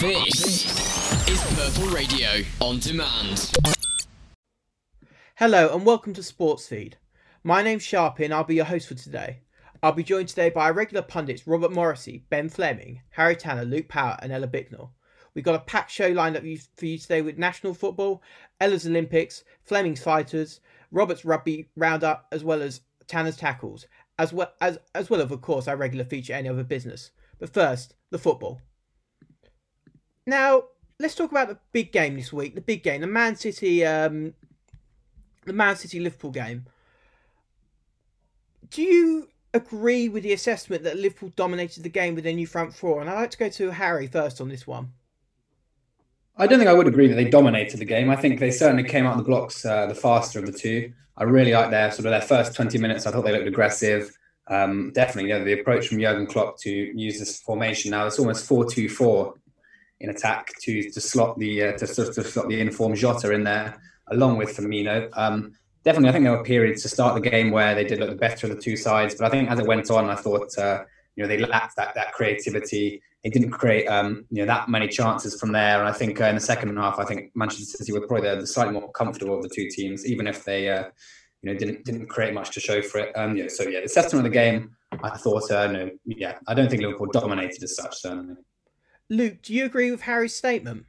This is Purple Radio on demand. Hello and welcome to Sports Feed. My name's Sharpie and I'll be your host for today. I'll be joined today by our regular pundits Robert Morrissey, Ben Fleming, Harry Tanner, Luke Power, and Ella Bicknell. We've got a packed show lined up for you today with national football, Ella's Olympics, Fleming's fighters, Robert's rugby roundup, as well as Tanner's tackles, as well as as well as of course our regular feature any other business. But first, the football. Now, let's talk about the big game this week. The big game, the Man City, um, the Man City Liverpool game. Do you agree with the assessment that Liverpool dominated the game with their new front four? And I'd like to go to Harry first on this one. I don't think I would agree that they dominated the game. I think they certainly came out of the blocks uh, the faster of the two. I really like their sort of their first 20 minutes. I thought they looked aggressive. Um, definitely, yeah, the approach from Jurgen Klopp to use this formation now, it's almost 4 2 4 in attack to to slot the uh, to, to slot the informed Jota in there along with Firmino. Um, definitely, I think there were periods to start the game where they did look the better of the two sides, but I think as it went on, I thought uh, you know they lacked that that creativity. They didn't create um, you know that many chances from there, and I think uh, in the second half, I think Manchester City were probably the, the slightly more comfortable of the two teams, even if they. Uh, you know, didn't didn't create much to show for it. Um, yeah, so yeah, the assessment of the game, I thought, uh, no, yeah, I don't think Liverpool dominated as such, certainly. Luke, do you agree with Harry's statement?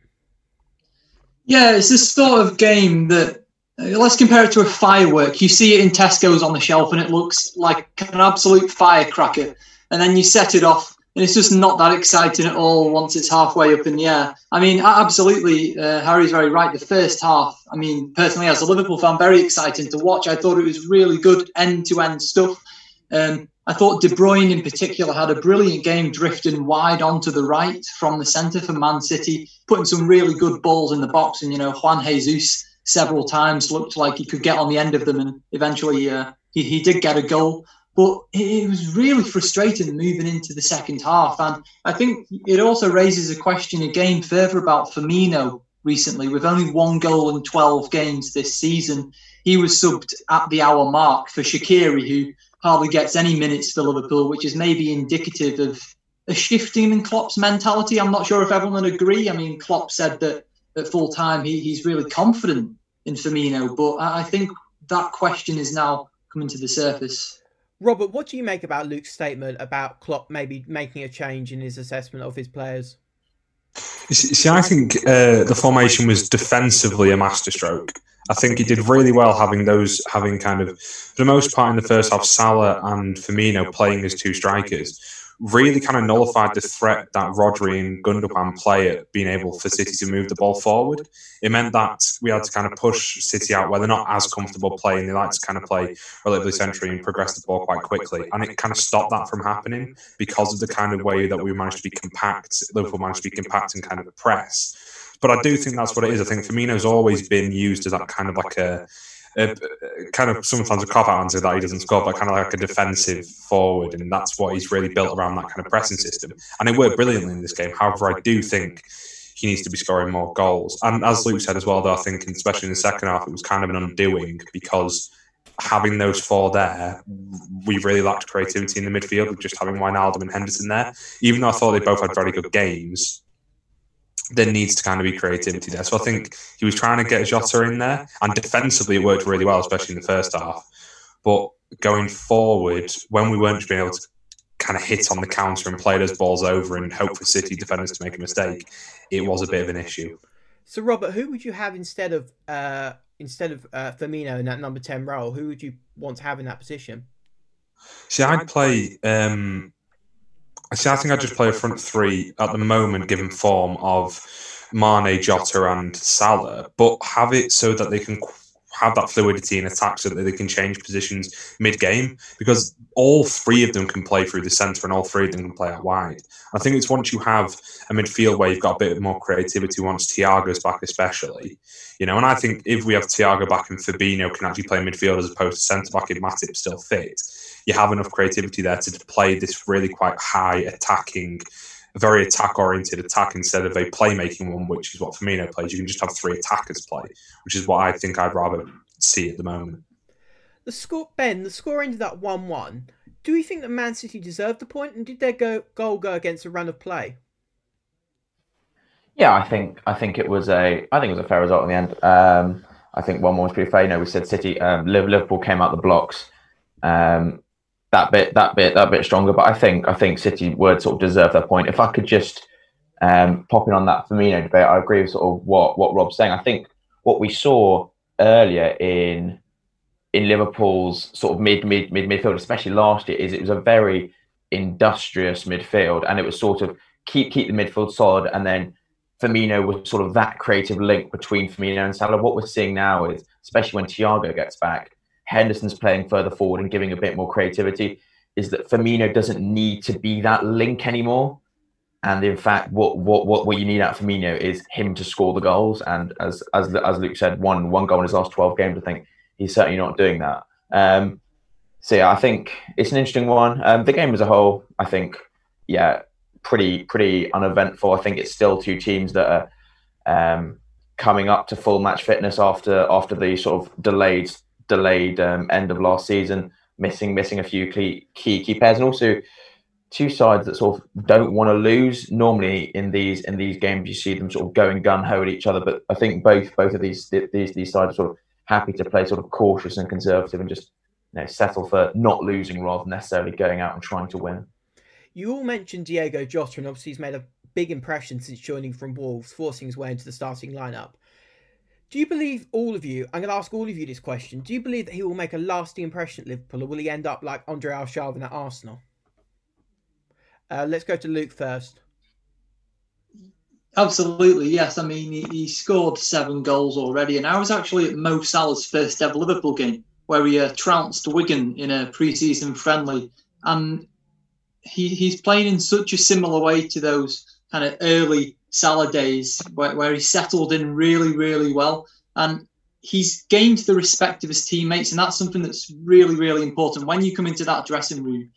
Yeah, it's this sort of game that uh, let's compare it to a firework. You see it in Tesco's on the shelf and it looks like an absolute firecracker. And then you set it off and it's just not that exciting at all once it's halfway up in the air. I mean, absolutely, uh, Harry's very right. The first half, I mean, personally, as a Liverpool fan, very exciting to watch. I thought it was really good end to end stuff. Um, I thought De Bruyne in particular had a brilliant game drifting wide onto the right from the centre for Man City, putting some really good balls in the box. And, you know, Juan Jesus several times looked like he could get on the end of them and eventually uh, he, he did get a goal. But it was really frustrating moving into the second half. And I think it also raises a question again further about Firmino recently. With only one goal in 12 games this season, he was subbed at the hour mark for Shaqiri, who hardly gets any minutes for Liverpool, which is maybe indicative of a shifting in Klopp's mentality. I'm not sure if everyone would agree. I mean, Klopp said that at full time he, he's really confident in Firmino, but I think that question is now coming to the surface. Robert, what do you make about Luke's statement about Klopp maybe making a change in his assessment of his players? See, I think uh, the formation was defensively a masterstroke. I think he did really well having those, having kind of, for the most part in the first half, Salah and Firmino playing as two strikers, really kind of nullified the threat that Rodri and Gundogan play at being able for City to move the ball forward. It meant that we had to kind of push City out where they're not as comfortable playing. They like to kind of play relatively centrally and progress the ball quite quickly. And it kind of stopped that from happening because of the kind of way that we managed to be compact, Liverpool managed to be compact and kind of press. But I do think that's what it is. I think Firmino's always been used as that kind of like a, Uh, a kind of sometimes a cop out answer that he doesn't score, but kind of like a defensive forward, and that's what he's really built around that kind of pressing system. And it worked brilliantly in this game. However, I do think he needs to be scoring more goals. And as Luke said as well, though, I think especially in the second half, it was kind of an undoing because having those four there, we really lacked creativity in the midfield with just having Wijnaldum and Henderson there. Even though I thought they both had very good games, there needs to kind of be creativity there. So I think he was trying to get Jota in there, and defensively it worked really well, especially in the first half. But going forward, when we weren't being able to kind of hit on the counter and play those balls over and hope for City defenders to make a mistake, it was a bit of an issue. So Robert, who would you have instead of uh, instead of uh, Firmino in that number ten role? Who would you want to have in that position? See, I'd play. Um, See, I think I just play a front three at the moment, given form of Mane, Jota, and Salah, but have it so that they can have that fluidity in attack so that they can change positions mid game because all three of them can play through the centre and all three of them can play out wide. I think it's once you have a midfield where you've got a bit more creativity, once Thiago's back, especially, you know. And I think if we have Thiago back and Fabinho can actually play midfield as opposed to centre back, if Matip's still fit, you have enough creativity there to play this really quite high attacking, very attack oriented attack instead of a playmaking one, which is what Firmino plays. You can just have three attackers play, which is what I think I'd rather see at the moment. The score, Ben, the score ended at 1 1. Do you think that Man City deserved the point, and did their go, goal go against a run of play? Yeah, I think I think it was a I think it was a fair result in the end. Um, I think one more was pretty fair. You know, we said City, um, Liverpool came out the blocks. Um, that bit, that bit, that bit stronger. But I think I think City would sort of deserve that point. If I could just um, pop in on that Firmino debate, I agree with sort of what what Rob's saying. I think what we saw earlier in in Liverpool's sort of mid mid mid midfield, especially last year, is it was a very industrious midfield, and it was sort of keep keep the midfield solid, and then Firmino was sort of that creative link between Firmino and Salah. What we're seeing now is, especially when Thiago gets back, Henderson's playing further forward and giving a bit more creativity. Is that Firmino doesn't need to be that link anymore, and in fact, what what what, what you need out of Firmino is him to score the goals. And as as as Luke said, one one goal in his last twelve games. I think he's certainly not doing that. Um, so yeah, I think it's an interesting one. Um, the game as a whole, I think, yeah, pretty pretty uneventful. I think it's still two teams that are um, coming up to full match fitness after after the sort of delayed delayed um, end of last season, missing missing a few key key key pairs, and also two sides that sort of don't want to lose. Normally in these in these games, you see them sort of going gun ho at each other, but I think both both of these these these sides are sort of happy to play sort of cautious and conservative and just you know, settle for not losing rather than necessarily going out and trying to win. You all mentioned Diego Jota, and obviously he's made a big impression since joining from Wolves, forcing his way into the starting lineup. Do you believe all of you? I'm going to ask all of you this question. Do you believe that he will make a lasting impression at Liverpool, or will he end up like Andre Arshavin at Arsenal? Uh, let's go to Luke first. Absolutely, yes. I mean, he, he, scored seven goals already, and I was actually at Mo Salah's first ever Liverpool game, where he uh, trounced Wigan in a pre-season friendly, and he, he's playing in such a similar way to those kind of early Salah days, where, where he settled in really, really well, and he's gained the respect of his teammates, and that's something that's really, really important. When you come into that dressing room,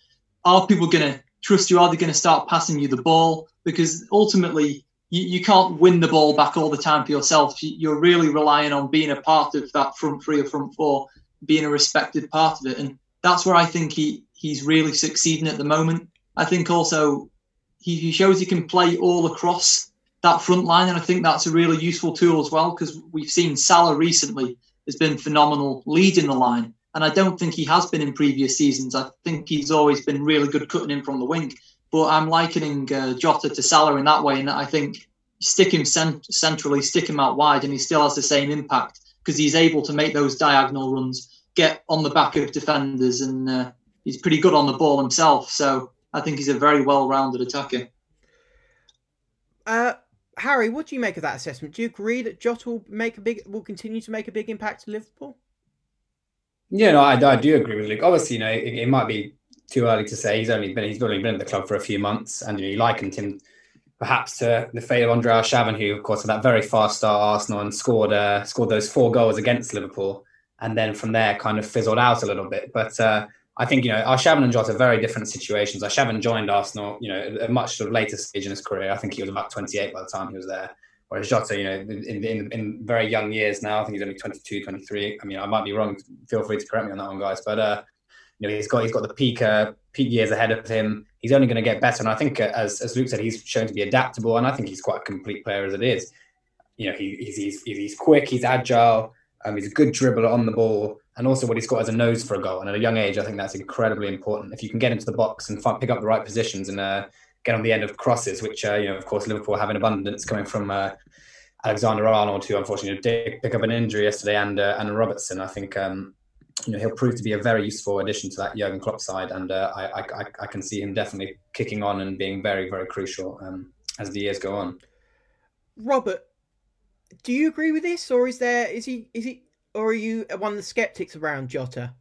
are people going to trust you? Are they going to start passing you the ball? Because ultimately you, you can't win the ball back all the time for yourself. You're really relying on being a part of that front three or front four, being a respected part of it. And that's where I think he, he's really succeeding at the moment. I think also he, he shows he can play all across that front line. And I think that's a really useful tool as well, because we've seen Salah recently has been phenomenal leading the line. And I don't think he has been in previous seasons. I think he's always been really good cutting in from the wing. But I'm likening uh, Jota to Salah in that way, and I think stick him cent- centrally, stick him out wide, and he still has the same impact because he's able to make those diagonal runs, get on the back of defenders, and uh, he's pretty good on the ball himself. So I think he's a very well-rounded attacker. Uh, Harry, what do you make of that assessment? Do you agree that Jota will make a big, will continue to make a big impact to Liverpool? Yeah, no, I, I do agree with Luke. Obviously, you know, it, it might be too early to say. He's only been he's only been at the club for a few months, and you, know, you likened him perhaps to the fate of Andre Arshavin, who of course had that very fast start Arsenal and scored uh, scored those four goals against Liverpool, and then from there kind of fizzled out a little bit. But uh, I think you know Arshavin and Jota are very different situations. Arshavin joined Arsenal, you know, at a much sort of later stage in his career. I think he was about 28 by the time he was there. Whereas Jota, you know, in, in, in very young years now, I think he's only 22, 23. I mean, I might be wrong. Feel free to correct me on that one, guys. But uh, you know, he's got he's got the peak uh, peak years ahead of him. He's only going to get better, and I think, uh, as as Luke said, he's shown to be adaptable, and I think he's quite a complete player as it is. You know, he, he's, he's he's quick, he's agile, um, he's a good dribbler on the ball, and also what he's got as a nose for a goal. And at a young age, I think that's incredibly important. If you can get into the box and pick up the right positions and uh, get on the end of crosses, which uh, you know, of course, Liverpool have in abundance coming from. Uh, Alexander Arnold, who unfortunately did pick up an injury yesterday, and uh, and Robertson. I think um, you know he'll prove to be a very useful addition to that Jurgen Klopp side, and uh, I, I, I can see him definitely kicking on and being very very crucial um, as the years go on. Robert, do you agree with this, or is there is he is he or are you one of the skeptics around Jota?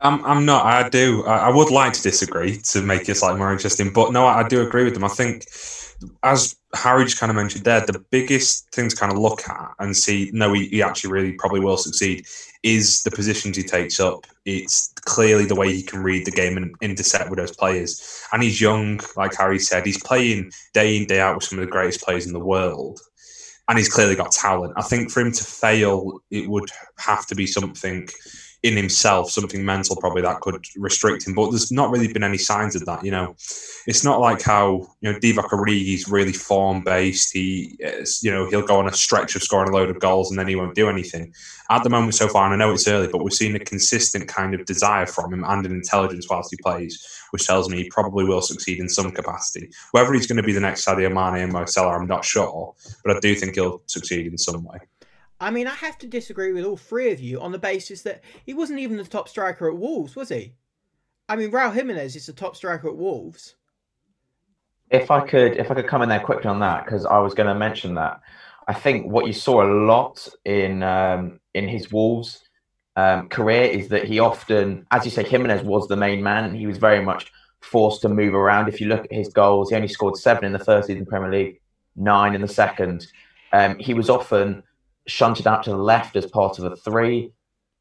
I'm, I'm not. I do. I, I would like to disagree to make it slightly more interesting, but no, I, I do agree with them. I think, as Harry just kind of mentioned there, the biggest thing to kind of look at and see, no, he, he actually really probably will succeed, is the positions he takes up. It's clearly the way he can read the game and intersect with those players. And he's young, like Harry said. He's playing day in, day out with some of the greatest players in the world. And he's clearly got talent. I think for him to fail, it would have to be something in himself, something mental probably that could restrict him. But there's not really been any signs of that. You know, it's not like how you know Divock Origi's really form based. He, is, you know, he'll go on a stretch of scoring a load of goals and then he won't do anything. At the moment so far, and I know it's early, but we've seen a consistent kind of desire from him and an intelligence whilst he plays, which tells me he probably will succeed in some capacity. Whether he's going to be the next Sadio Mane and Mo Salah, I'm not sure, but I do think he'll succeed in some way. I mean, I have to disagree with all three of you on the basis that he wasn't even the top striker at Wolves, was he? I mean, Raul Jimenez is the top striker at Wolves. If I could, if I could come in there quickly on that, because I was going to mention that. I think what you saw a lot in um, in his Wolves um, career is that he often, as you say, Jimenez was the main man, and he was very much forced to move around. If you look at his goals, he only scored seven in the first season Premier League, nine in the second. Um, he was often shunted out to the left as part of a three.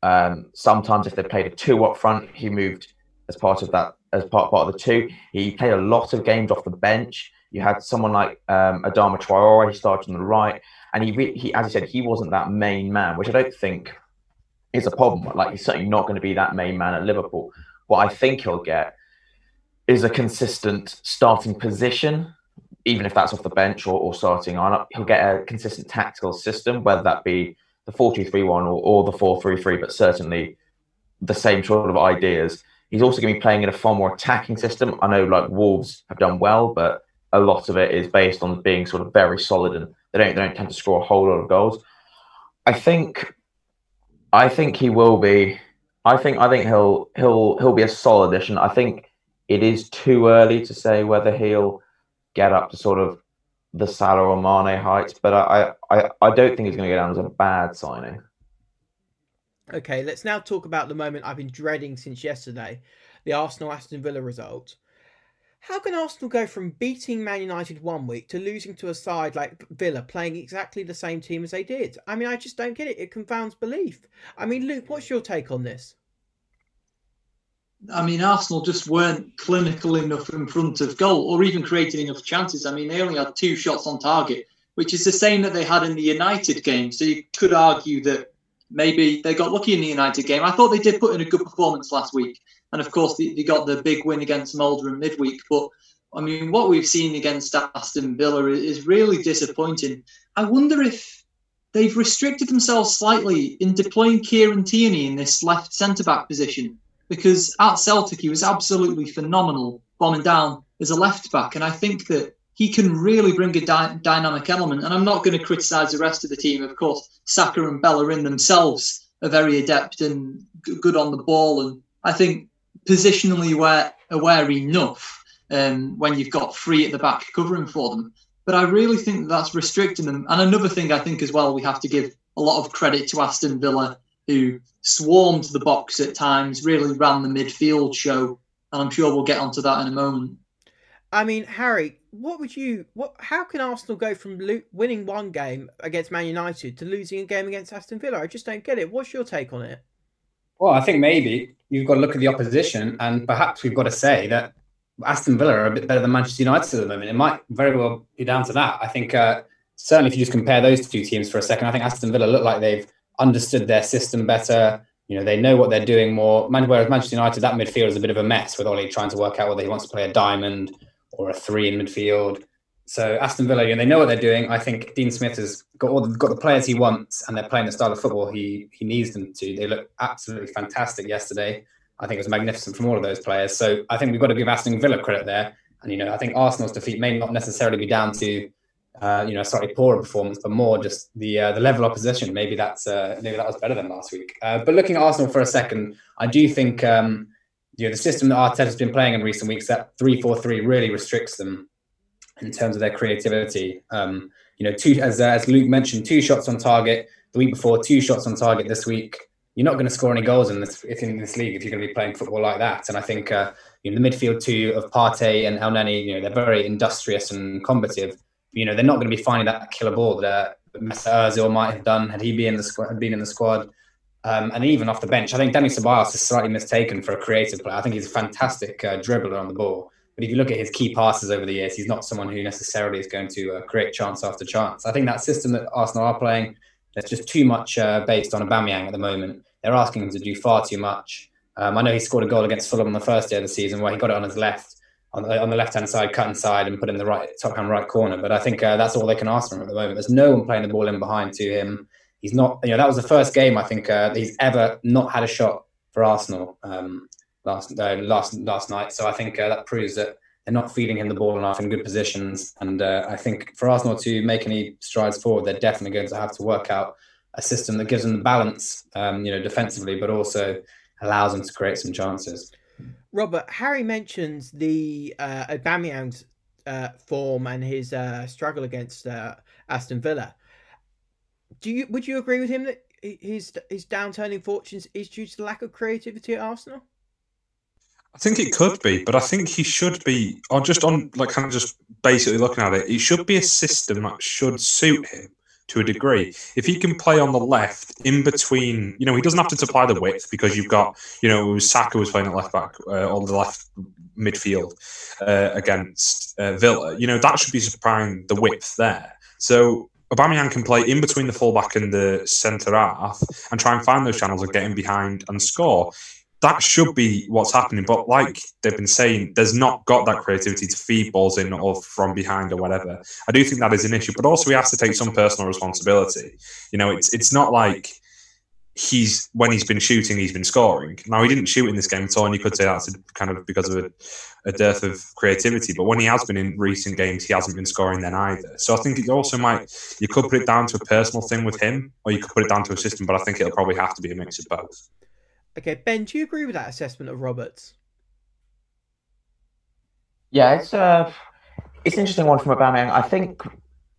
Um, sometimes, if they played a two up front, he moved as part of that as part part of the two. He played a lot of games off the bench. You had someone like um, Adama Traore. He started on the right, and he, re- he, as I said, he wasn't that main man, which I don't think is a problem. Like he's certainly not going to be that main man at Liverpool. What I think he'll get is a consistent starting position even if that's off the bench or, or starting on, he'll get a consistent tactical system, whether that be the 4 2 3 1 or, or the 4 3 3, but certainly the same sort of ideas. He's also going to be playing in a far more attacking system. I know like Wolves have done well, but a lot of it is based on being sort of very solid and they don't they don't tend to score a whole lot of goals. I think I think he will be I think I think he'll he'll he'll be a solid addition. I think it is too early to say whether he'll get up to sort of the Salah or Mane heights, but I, I, I don't think he's going to go down as a bad signing. Okay, let's now talk about the moment I've been dreading since yesterday the Arsenal Aston Villa result. How can Arsenal go from beating Man United one week to losing to a side like Villa playing exactly the same team as they did? I mean, I just don't get it. It confounds belief. I mean, Luke, what's your take on this? I mean, Arsenal just weren't clinical enough in front of goal or even creating enough chances. I mean, they only had two shots on target, which is the same that they had in the United game. So you could argue that maybe they got lucky in the United game. I thought they did put in a good performance last week. And of course, they, they got the big win against Molde in midweek. But I mean, what we've seen against Aston Villa is really disappointing. I wonder if they've restricted themselves slightly in deploying Kieran Tierney in this left centre back position because at Celtic he was absolutely phenomenal bombing down as a left back, and I think that he can really bring a dy- dynamic element. And I'm not going to criticise the rest of the team. Of course, Saka and Bellerin themselves are very adept and g- good on the ball, and I think positionally aware, aware enough um, when you've got three at the back covering for them. But I really think that's restricting them. And another thing I think as well, we have to give a lot of credit to Aston Villa who swarmed the box at times, really ran the midfield show, and I'm sure we'll get onto that in a moment. I mean, Harry, what would you? What? How can Arsenal go from lo- winning one game against Man United to losing a game against Aston Villa? I just don't get it. What's your take on it? Well, I think maybe you've got to look at the opposition, and perhaps we've got to say that Aston Villa are a bit better than Manchester United at the moment. It might very well be down to that. I think uh, certainly if you just compare those two teams for a second, I think Aston Villa look like they've understood their system better. You know, they know what they're doing more. Whereas Manchester United, that midfield is a bit of a mess with Ole trying to work out whether he wants to play a diamond or a three in midfield. So Aston Villa, know, they know what they're doing. I think Dean Smith has got all the, got the players he wants, and they're playing the style of football he he needs them to. They look absolutely fantastic yesterday. I think it was magnificent from all of those players. So I think we've got to give Aston Villa credit there. And you know, I think Arsenal's defeat may not necessarily be down to uh, you know, slightly poorer performance, but more just the uh, the level of opposition. Maybe that's uh, maybe that was better than last week. Uh, but looking at Arsenal for a second, I do think um, you know the system that Arteta's been playing in recent weeks, that three four three, really restricts them in terms of their creativity. Um, you know, two as uh, as Luke mentioned, two shots on target the week before, two shots on target this week. You're not going to score any goals in this if in this league if you're going to be playing football like that. And I think uh, you know the midfield two of Partey and Elneny, you know, they're very industrious and combative you know, they're not going to be finding that killer ball that Mesut Ozil might have done had he been in the squad. Been in the squad. Um, and even off the bench, I think Dani Ceballos is slightly mistaken for a creative player. I think he's a fantastic uh, dribbler on the ball. But if you look at his key passes over the years, he's not someone who necessarily is going to uh, create chance after chance. I think that system that Arsenal are playing, there's just too much uh, based on Aubameyang at the moment. they're asking him to do far too much. Um, I know he scored a goal against Fulham on the first day of the season where he got it on his left, on the, on the left hand side, cut inside, and put in the right top hand right corner. But I think uh, that's all they can ask from him at the moment. There's no one playing the ball in behind to him. He's not, you know, that was the first game I think uh, he's ever not had a shot for Arsenal um, last uh, last last night. So I think uh, that proves that they're not feeding him the ball enough in good positions. And uh, I think for Arsenal to make any strides forward, they're definitely going to have to work out a system that gives them the balance, um, you know, defensively, but also allows them to create some chances. Robert, Harry mentions the uh, Aubameyang's uh, form and his uh, struggle against uh, Aston Villa. Do you would you agree with him that his his downturning fortunes is due to the lack of creativity at Arsenal? I think it could be, but I think he should be, or just on like kind of just basically looking at it, it should be a system that should suit him to a degree. If he can play on the left in between, you know, he doesn't have to supply the width because you've got, you know, Saka was playing at left back uh, on the left midfield uh, against uh, Villa. You know, that should be supplying the width there. So Aubameyang can play in between the fullback and the centre half and try and find those channels and get in behind and score that should be what's happening. But like they've been saying, there's not got that creativity to feed balls in or from behind or whatever. I do think that is an issue, but also he has to take some personal responsibility. You know, it's it's not like he's when he's been shooting, he's been scoring. Now he didn't shoot in this game at all, and you could say that's kind of because of a, a dearth of creativity. But when he has been in recent games, he hasn't been scoring then either. So I think it also might you could put it down to a personal thing with him, or you could put it down to a system. But I think it'll probably have to be a mix of both. Okay, Ben, do you agree with that assessment of Roberts? Yeah, it's uh, it's an interesting one from Aubameyang. I think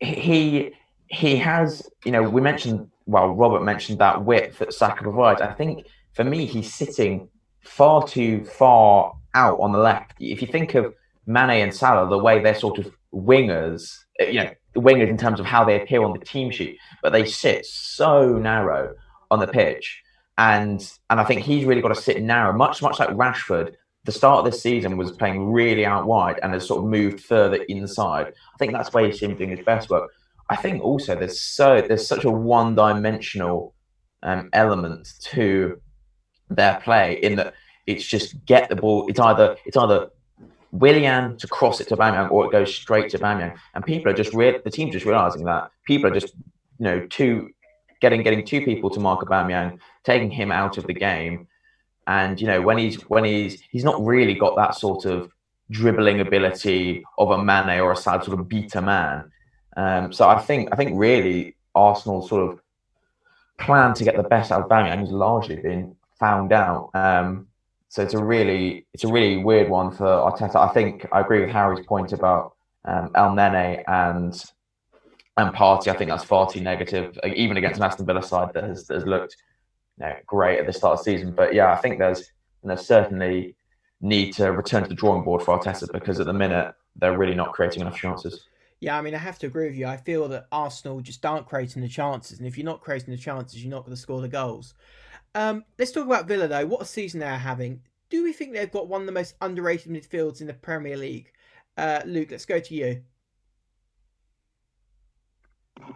he he has, you know, we mentioned, well, Robert mentioned that width that Saka provides. I think for me, he's sitting far too far out on the left. If you think of Mane and Salah, the way they're sort of wingers, you know, wingers in terms of how they appear on the team sheet, but they sit so narrow on the pitch and and I think he's really got to sit narrow, much much like Rashford. The start of this season was playing really out wide and has sort of moved further inside. I think that's where you see him doing his best work. I think also there's so there's such a one-dimensional um, element to their play in that it's just get the ball. It's either it's either Willian to cross it to Bamyang or it goes straight to Bamyang. And people are just re- the team's just realizing that people are just you know too getting getting two people to mark Aubameyang, taking him out of the game, and you know when he's when he's he's not really got that sort of dribbling ability of a Mane or a sad sort of beta man. Um, so I think I think really Arsenal sort of plan to get the best out of Aubameyang has largely been found out. Um, so it's a really it's a really weird one for Arteta. I think I agree with Harry's point about um, Elneny and and Partey, I think that's far too negative, even against an Aston Villa side that has, that has looked you know, great at the start of the season. But yeah, I think there's there's certainly need to return to the drawing board for Arteta because at the minute they're really not creating enough chances. Yeah, I mean, I have to agree with you. I feel that Arsenal just aren't creating the chances, and if you're not creating the chances, you're not going to score the goals. Um, let's talk about Villa though. What a season they're having. Do we think they've got one of the most underrated midfields in the Premier League? Uh, Luke, let's go to you.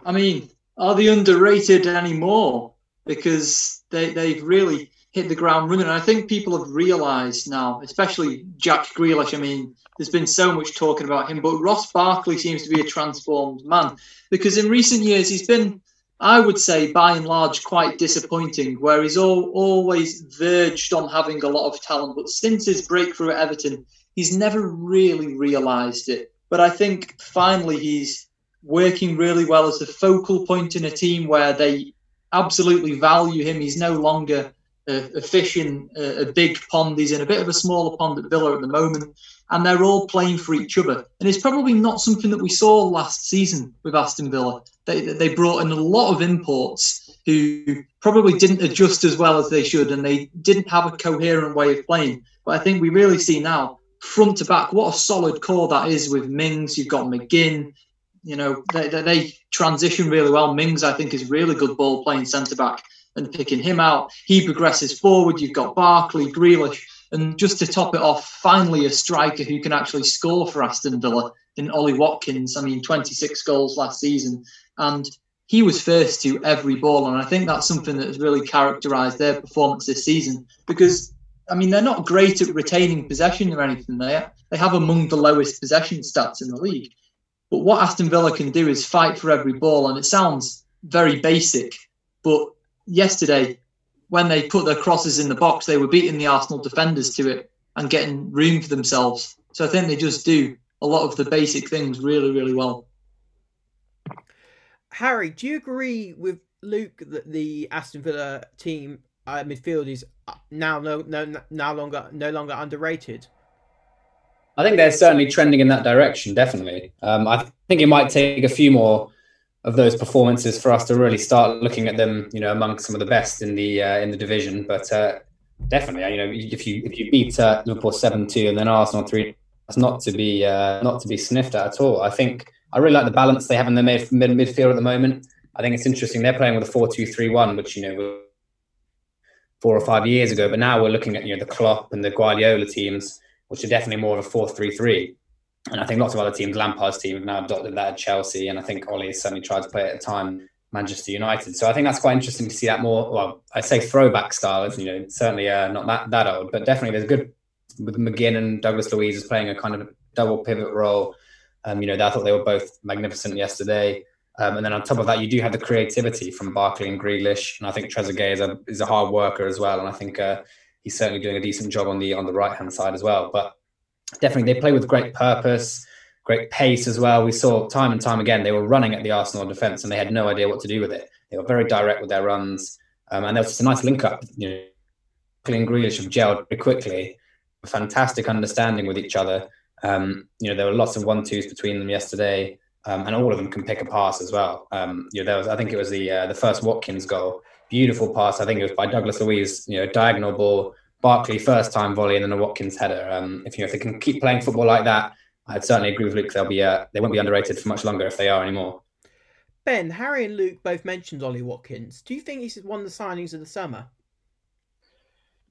I mean, are they underrated anymore? Because they, they've really hit the ground running. And I think people have realised now, especially Jack Grealish. I mean, there's been so much talking about him, but Ross Barkley seems to be a transformed man because in recent years he's been, I would say, by and large, quite disappointing. Where he's all, always verged on having a lot of talent, but since his breakthrough at Everton, he's never really realised it. But I think finally he's working really well as a focal point in a team where they absolutely value him. He's no longer a, a fish in a, a, big pond. He's in a bit of a smaller pond at Villa at the moment, and they're all playing for each other. And it's probably not something that we saw last season with Aston Villa. They they brought in a lot of imports who probably didn't adjust as well as they should, and they didn't have a coherent way of playing. But I think we really see now front to back what a solid core that is with Mings. You've got McGinn, you know, they, they, transition really well. Mings, I think, is really good ball playing centre back and picking him out. He progresses forward. You've got Barkley, Grealish, and just to top it off, finally a striker who can actually score for Aston Villa in Ollie Watkins. I mean, 26 goals last season, and he was first to every ball, and I think that's something that has really characterised their performance this season. Because I mean, they're not great at retaining possession or anything. They they have among the lowest possession stats in the league. But what Aston Villa can do is fight for every ball, and it sounds very basic. But yesterday, when they put their crosses in the box, they were beating the Arsenal defenders to it and getting room for themselves. So I think they just do a lot of the basic things really, really well. Harry, do you agree with Luke that the Aston Villa team uh, midfield is now no, no now longer no longer underrated? I think they're certainly trending in that direction. Definitely, um, I think it might take a few more of those performances for us to really start looking at them, you know, among some of the best in the uh, in the division. But uh, definitely, you know, if you if you beat uh, Liverpool seven two and then Arsenal three, that's not to be uh, not to be sniffed at at all. I think I really like the balance they have in their mid, mid midfield at the moment. I think it's interesting. They're playing with a 4-2-3-1, which you know four or five years ago, but now we're looking at you know the Klopp and the Guardiola teams, which are definitely more of a 4-3-3. And I think lots of other teams, Lampard's team, have now adopted that at Chelsea, and I think Ollie has certainly tried to play it at a time Manchester United. So I think that's quite interesting to see that more. Well, I say throwback style, you know, certainly uh, not that that old, but definitely there's good with McGinn and Douglas Luiz is playing a kind of double pivot role. Um, you know, I thought they were both magnificent yesterday. Um, and then on top of that, you do have the creativity from Barkley and Grealish, and I think Trezeguet is a is a hard worker as well. And I think uh, he's certainly doing a decent job on the on the right hand side as well. But definitely, they play with great purpose, great pace as well. We saw time and time again they were running at the Arsenal defence, and they had no idea what to do with it. They were very direct with their runs, um, and there was just a nice link up. You know, and Grealish have gelled very quickly, fantastic understanding with each other. Um, you know, there were lots of one twos between them yesterday, um, and all of them can pick a pass as well. Um, you know, there was I think it was the uh, the first Watkins goal, beautiful pass. I think it was by Douglas Luiz. You know, diagonal ball, Barkley first time volley, and then a Watkins header. Um, if you know if they can keep playing football like that, I'd certainly agree with Luke. They'll be uh, they won't be underrated for much longer if they are anymore. Ben, Harry, and Luke both mentioned Ollie Watkins. Do you think he's one of the signings of the summer?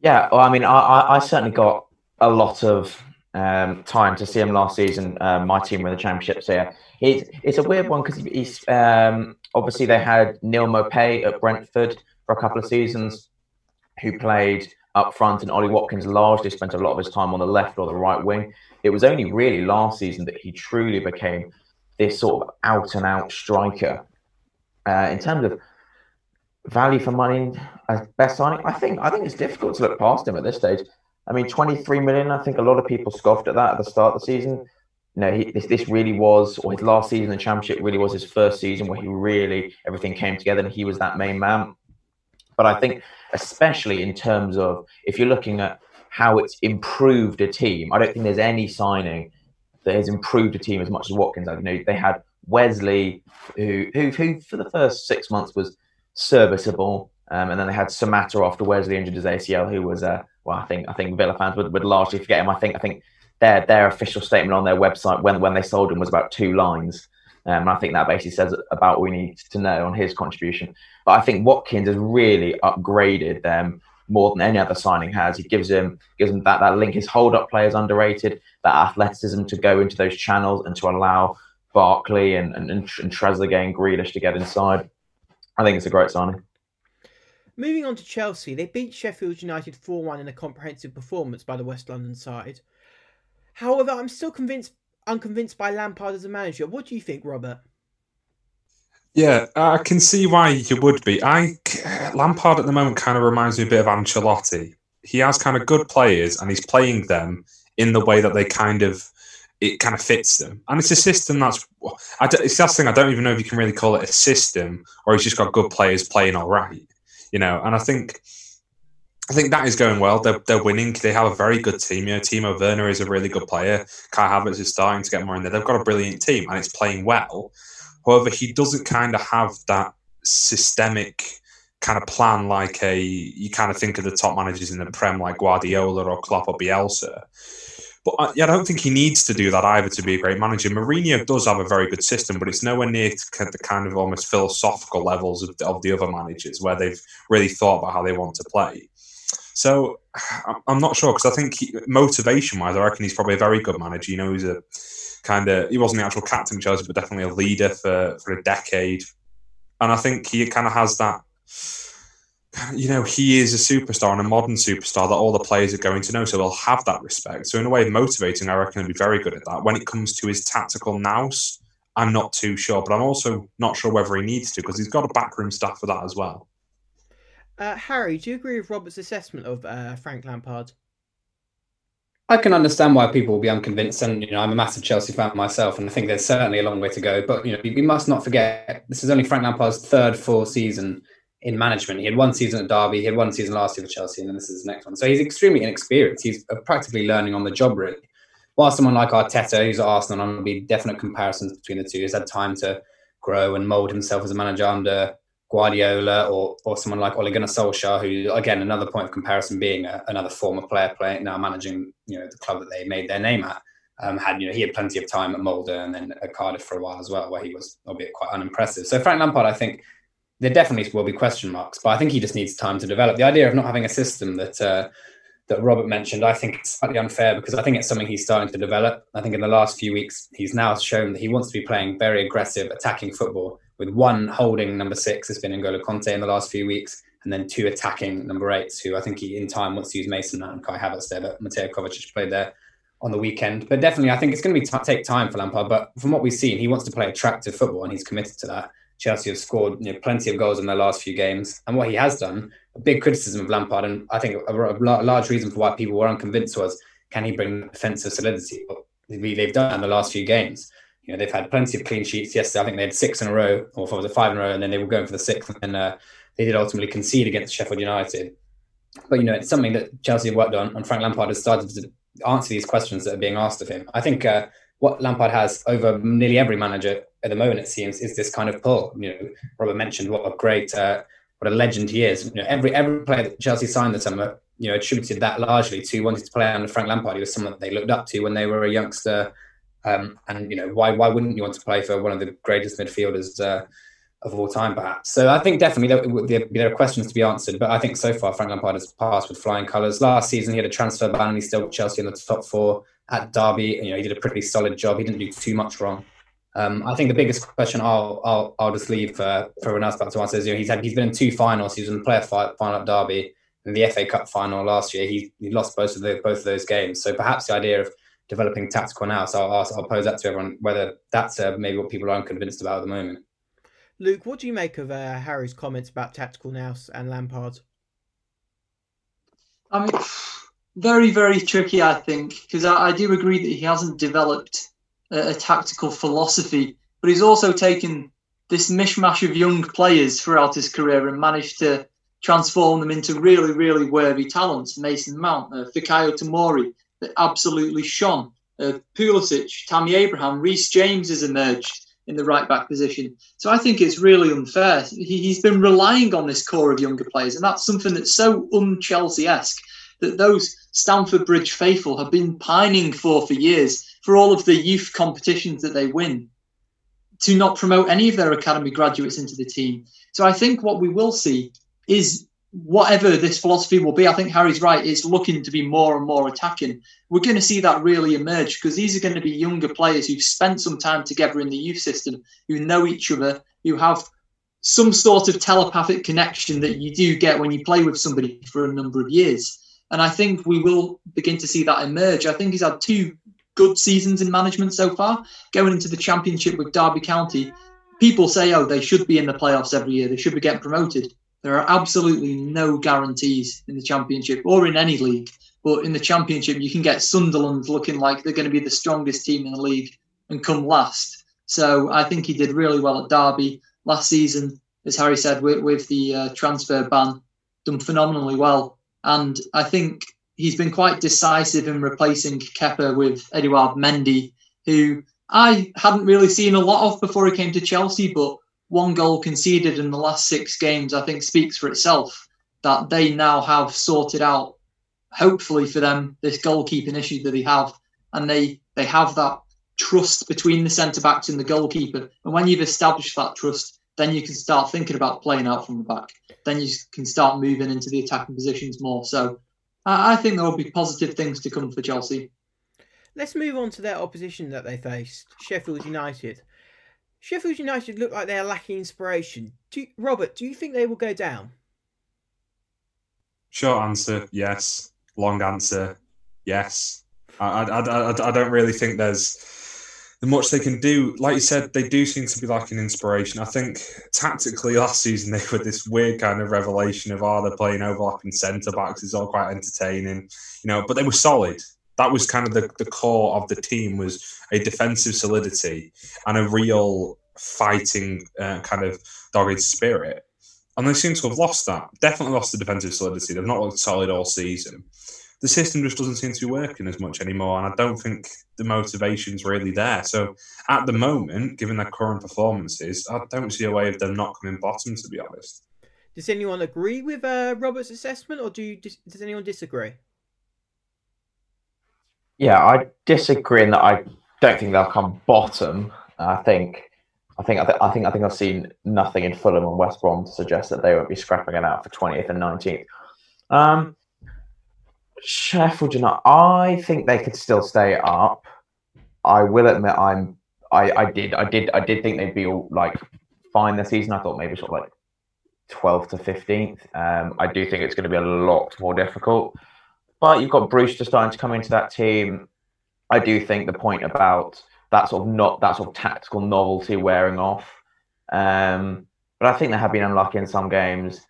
Yeah, well, I mean, I, I certainly got a lot of um, time to see him last season. Uh, my team were in the championships here. It's, it's a weird one because he's um, obviously they had Neal Maupay at Brentford for a couple of seasons, who played up front, and Ollie Watkins largely spent a lot of his time on the left or the right wing. It was only really last season that he truly became this sort of out and out striker. Uh, in terms of value for money, as best signing, I think I think it's difficult to look past him at this stage. I mean, 23 million. I think a lot of people scoffed at that at the start of the season. Know, he, this this really was, or his last season in the championship really was his first season where he really everything came together and he was that main man. But I think, especially in terms of if you're looking at how it's improved a team, I don't think there's any signing that has improved a team as much as Watkins. I you know they had Wesley, who who, who for the first six months was serviceable, um, and then they had Samatta after Wesley injured his ACL, who was a uh, well, I think I think Villa fans would, would largely forget him. I think I think their their official statement on their website when when they sold him was about two lines. Um, and I think that basically says about what we need to know on his contribution. But I think Watkins has really upgraded them more than any other signing has. He gives him gives him that, that link. His hold up play is underrated, that athleticism to go into those channels and to allow Barkley and, and, and, Trezeguet and Grealish to get inside. I think it's a great signing. Moving on to Chelsea, they beat Sheffield United 4 1 in a comprehensive performance by the West London side. However, I'm still convinced unconvinced by Lampard as a manager. What do you think, Robert? Yeah, uh, I can see why you would be. I uh, Lampard at the moment kind of reminds me a bit of Ancelotti. He has kind of good players, and he's playing them in the way that they kind of it kind of fits them. And it's a system that's I it's that thing. I don't even know if you can really call it a system, or he's just got good players playing all right you know, and I think I think that is going well. They're, they're winning. They have a very good team. You know, Timo Werner is a really good player. Kai Havertz is starting to get more in there. They've got a brilliant team and it's playing well. However, he doesn't kind of have that systemic kind of plan like a you kind of think of the top managers in the Prem like Guardiola or Klopp or Bielsa. But uh, I, I don't think he needs to do that either to be a great manager. Mourinho does have a very good system, but it's nowhere near the kind of almost philosophical levels of, of the other managers where they've really thought about how they want to play. So I'm not sure because I think motivation wise, I reckon he's probably a very good manager. You know, he's a kind of he wasn't the actual captain of Chelsea, but definitely a leader for for a decade. and I think he kind of has that. You know, he is a superstar and a modern superstar that all the players are going to know, so they'll have that respect. So, in a way, motivating, I reckon, he'll be very good at that. When it comes to his tactical nous, I'm not too sure, but I'm also not sure whether he needs to because he's got a backroom staff for that as well. Uh, Harry, do you agree with Robert's assessment of uh, Frank Lampard? I can understand why people will be unconvinced, and you know I'm a massive Chelsea fan myself, and I think there's certainly a long way to go. But you know we must not forget this is only Frank Lampard's third full season in management. He had one season at Derby, he had one season last year for Chelsea, and then this is the next one. So he's extremely inexperienced. He's practically learning on the job, really. While someone like Arteta, who's at Arsenal, and there'll be definite comparisons between the two, has had time to grow and mould himself as a manager under Guardiola or or someone like Ole Gunnar Solskjaer, who again another point of comparison being a, another former player playing now managing you know the club that they made their name at. Um, had you know he had plenty of time at Molde and then at Cardiff for a while as well, where he was albeit quite unimpressive. So Frank Lampard, I think there definitely will be question marks, but I think he just needs time to develop. The idea of not having a system that uh, that Robert mentioned, I think it's slightly unfair because I think it's something he's starting to develop. I think in the last few weeks he's now shown that he wants to be playing very aggressive, attacking football with one holding number six has been N'Golo Kante in the last few weeks, and then two attacking number eights, who I think he in time wants to use Mason Mount and Kai Havertz there, but Mateo Kovacic played there on the weekend. But definitely, I think it's going to be t- take time for Lampard. But from what we've seen, he wants to play attractive football, and he's committed to that. Chelsea have scored you know, plenty of goals in their last few games, and what he has done, a big criticism of Lampard, and I think a, a large reason for why people were unconvinced was can he bring defensive solidity? Well, they've done in the last few games you know, they've had plenty of clean sheets. Yesterday, I think they had six in a row, or was it five in a row, and then they were going for the sixth, and uh, they did ultimately concede against Sheffield United. But you know, it's something that Chelsea have worked on, and Frank Lampard has started to answer these questions that are being asked of him. I think uh, what Lampard has over nearly every manager at the moment, it seems, is this kind of pull. You know, Robert mentioned what a great, uh, what a legend he is. You know, every every player that Chelsea signed this summer, you know, attributed that largely to wanting to play under Frank Lampard. He was someone that they looked up to when they were a youngster um, and you know why why wouldn't you want to play for one of the greatest midfielders uh, of all time, perhaps? So I think definitely there, there, are questions to be answered, but I think so far Frank Lampard has passed with flying colours. Last season he had a transfer ban and he still Chelsea in the top four at Derby. You know he did a pretty solid job. He didn't do too much wrong. Um, I think the biggest question I'll I'll, I'll just leave uh, for everyone else back to answer is you know he's had he's been in two finals. He was in the player final at Derby and the FA Cup final last year. He, he lost both of the, both of those games. So perhaps the idea of developing tactical nous. So I'll, ask, I'll pose that to everyone whether that's uh, maybe what people aren't convinced about at the moment. Luke, what do you make of uh, Harry's comments about tactical nous and Lampard? I mean, very, very tricky, I think, because I, I, do agree that he hasn't developed a, a, tactical philosophy, but he's also taken this mishmash of young players throughout his career and managed to transform them into really, really worthy talents. Mason Mount, uh, Fikayo Tomori, that absolutely shone. Uh, Pulisic, Tammy Abraham, Reece James has emerged in the right back position. So I think it's really unfair. He, has been relying on this core of younger players, and that's something that's so un Chelsea esque that those Stamford Bridge faithful have been pining for for years for all of the youth competitions that they win to not promote any of their academy graduates into the team. So I think what we will see is whatever this philosophy will be, I think Harry's right. It's looking to be more and more attacking. We're going to see that really emerge because these are going to be younger players who've spent some time together in the youth system, who know each other, who have some sort of telepathic connection that you do get when you play with somebody for a number of years. And I think we will begin to see that emerge. I think he's had two good seasons in management so far, going into the championship with Derby County. People say, oh, they should be in the playoffs every year. They should be getting promoted. There are absolutely no guarantees in the Championship or in any league. But in the Championship, you can get Sunderland looking like they're going to be the strongest team in the league and come last. So I think he did really well at Derby last season, as Harry said, with, with the uh, transfer ban, done phenomenally well. And I think he's been quite decisive in replacing Kepa with Edouard Mendy, who I hadn't really seen a lot of before he came to Chelsea, but one goal conceded in the last six games, I think speaks for itself that they now have sorted out, hopefully for them, this goalkeeping issue that they have. And they, they have that trust between the centre backs and the goalkeeper. And when you've established that trust, then you can start thinking about playing out from the back. Then you can start moving into the attacking positions more. So I think there will be positive things to come for Chelsea. Let's move on to their opposition that they faced, Sheffield United. Sheffield United look like they're lacking inspiration. Do you, Robert, do you think they will go down? Short answer, yes. Long answer, yes. I, I, I, I don't really think there's much they can do. Like you said, they do seem to be lacking inspiration. I think tactically last season they were this weird kind of revelation of are oh, they playing overlapping centre backs. It's all quite entertaining, you know. But they were solid. That was kind of the, the core of the team was a defensive solidity and a real fighting uh, kind of dogged spirit. And they seem to have lost that. Definitely lost the defensive solidity. They've not looked solid all season the system just doesn't seem to be working as much anymore. And I don't think the motivation's really there. So at the moment, given their current performances, I don't see a way of them not coming bottom, to be honest. Does anyone agree with uh, Robert's assessment or do you, does anyone disagree? Yeah, I disagree in that I don't think they'll come bottom. I think I think I, th- I think I think I've seen nothing in Fulham and West Brom to suggest that they won't be scrapping it out for 20th and 19th. Um, Sheffield United, I think they could still stay up. I will admit, I'm. I, I did, I did, I did think they'd be all like fine this season. I thought maybe sort of like 12th to 15th. Um, I do think it's going to be a lot more difficult. But you've got Brewster starting to come into that team. I do think the point about that sort of not that sort of tactical novelty wearing off. Um, but I think they have been unlucky in some games.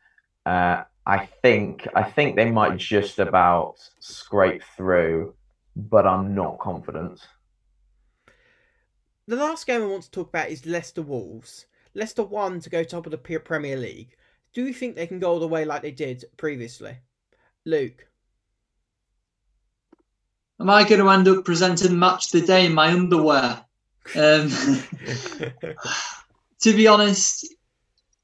Uh, I think I think they might just about scrape through, but I'm not confident. The last game I want to talk about is Leicester Wolves. Leicester won to go top of the Premier League. Do you think they can go all the way like they did previously? Luke. Am I going to end up presenting match the day in my underwear? Um, to be honest,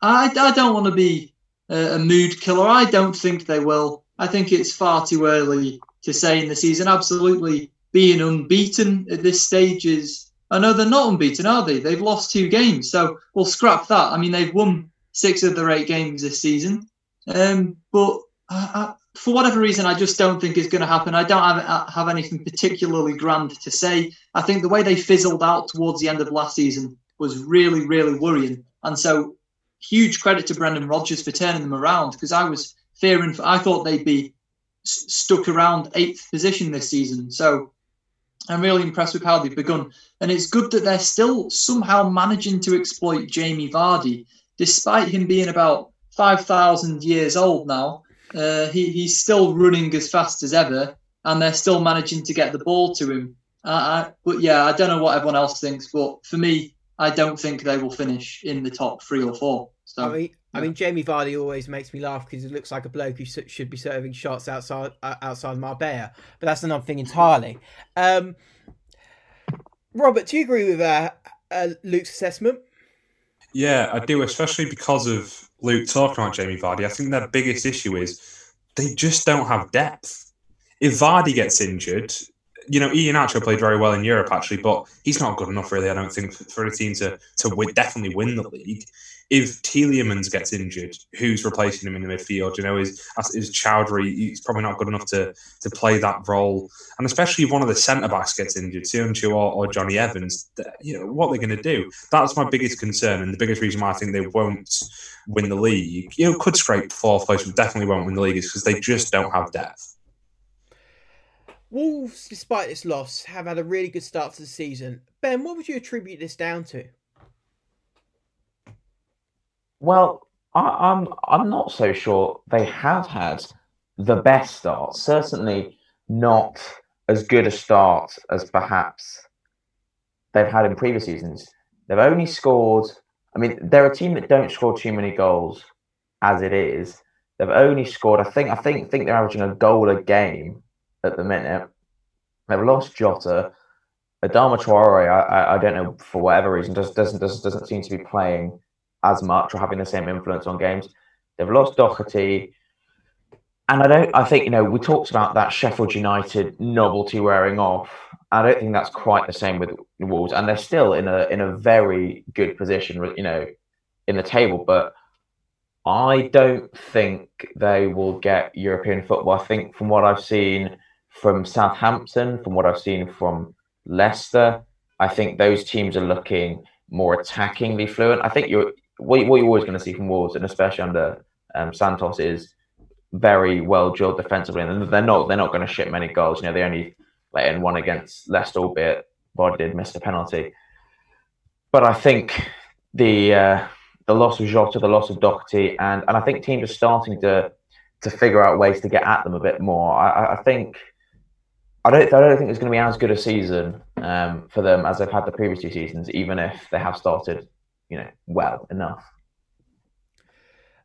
I, I don't want to be a mood killer. I don't think they will. I think it's far too early to say in the season. Absolutely, being unbeaten at this stage is. I know they're not unbeaten, are they? They've lost two games, so we'll scrap that. I mean, they've won six of their eight games this season, um, but I, I, for whatever reason, I just don't think it's going to happen. I don't have, uh, have anything particularly grand to say. I think the way they fizzled out towards the end of last season was really, really worrying, and so huge credit to Brendan Rodgers for turning them around because I was fearing, for, I thought they'd be stuck around eighth position this season. So I'm really impressed with how they've begun. And it's good that they're still somehow managing to exploit Jamie Vardy, despite him being about 5,000 years old now. Uh, he, he's still running as fast as ever, and they're still managing to get the ball to him. Uh, I, but yeah, I don't know what everyone else thinks, but for me, I don't think they will finish in the top three or four. So, I mean. I mean, Jamie Vardy always makes me laugh because he looks like a bloke who should be serving shots outside uh, outside Marbella, but that's another thing entirely. Um, Robert, do you agree with uh, uh, Luke's assessment? Yeah, I do, especially because of Luke talking about Jamie Vardy. I think their biggest issue is they just don't have depth. If Vardy gets injured, you know, Iheanacho played very well in Europe actually, but he's not good enough really. I don't think for a team to to win, definitely win the league. If Tielemans gets injured, who's replacing him in the midfield? You know, is is Choudhury? He's probably not good enough to to play that role. And especially if one of the centre backs gets injured, Söyüncü or, or Jonny Evans, you know, what they're going to do? That's my biggest concern, and the biggest reason why I think they won't win the league. You know, could scrape fourth place, but definitely won't win the league, is because they just don't have depth. Wolves, despite this loss, have had a really good start to the season. Ben, what would you attribute this down to? Well, I, am I'm, I'm not so sure they have had the best start. Certainly not as good a start as perhaps they've had in previous seasons. They've only mm. scored. I mean, they're a team that don't score too many goals as it is. They've only mm. scored. I think. I think. Think they're averaging a goal a game at the minute. They've lost Jota. Adama Traore, I, I don't know for whatever reason, just doesn't, doesn't doesn't seem to be playing as much or having the same influence on games. They've lost Doherty, and I don't. I think you know we talked about that Sheffield United novelty wearing off. I don't think that's quite the same with Wolves, and they're still in a in a very good position, you know, in the table. But I don't think they will get European football. I think from what I've seen from Southampton, from what I've seen from Leicester, I think those teams are looking more attackingly fluent. I think you're what, what you're always going to see from Wolves, and especially under um, Santos, is very well drilled defensively, and they're not they're not going to ship many goals. You know, they only let in one against Leicester, albeit Bod did miss a penalty. But I think the uh, the loss of Jota, the loss of Doherty, and and I think teams are starting to to figure out ways to get at them a bit more. I, I think I don't I don't think it's going to be as good a season um, for them as they've had the previous two seasons, even if they have started, you know, well enough.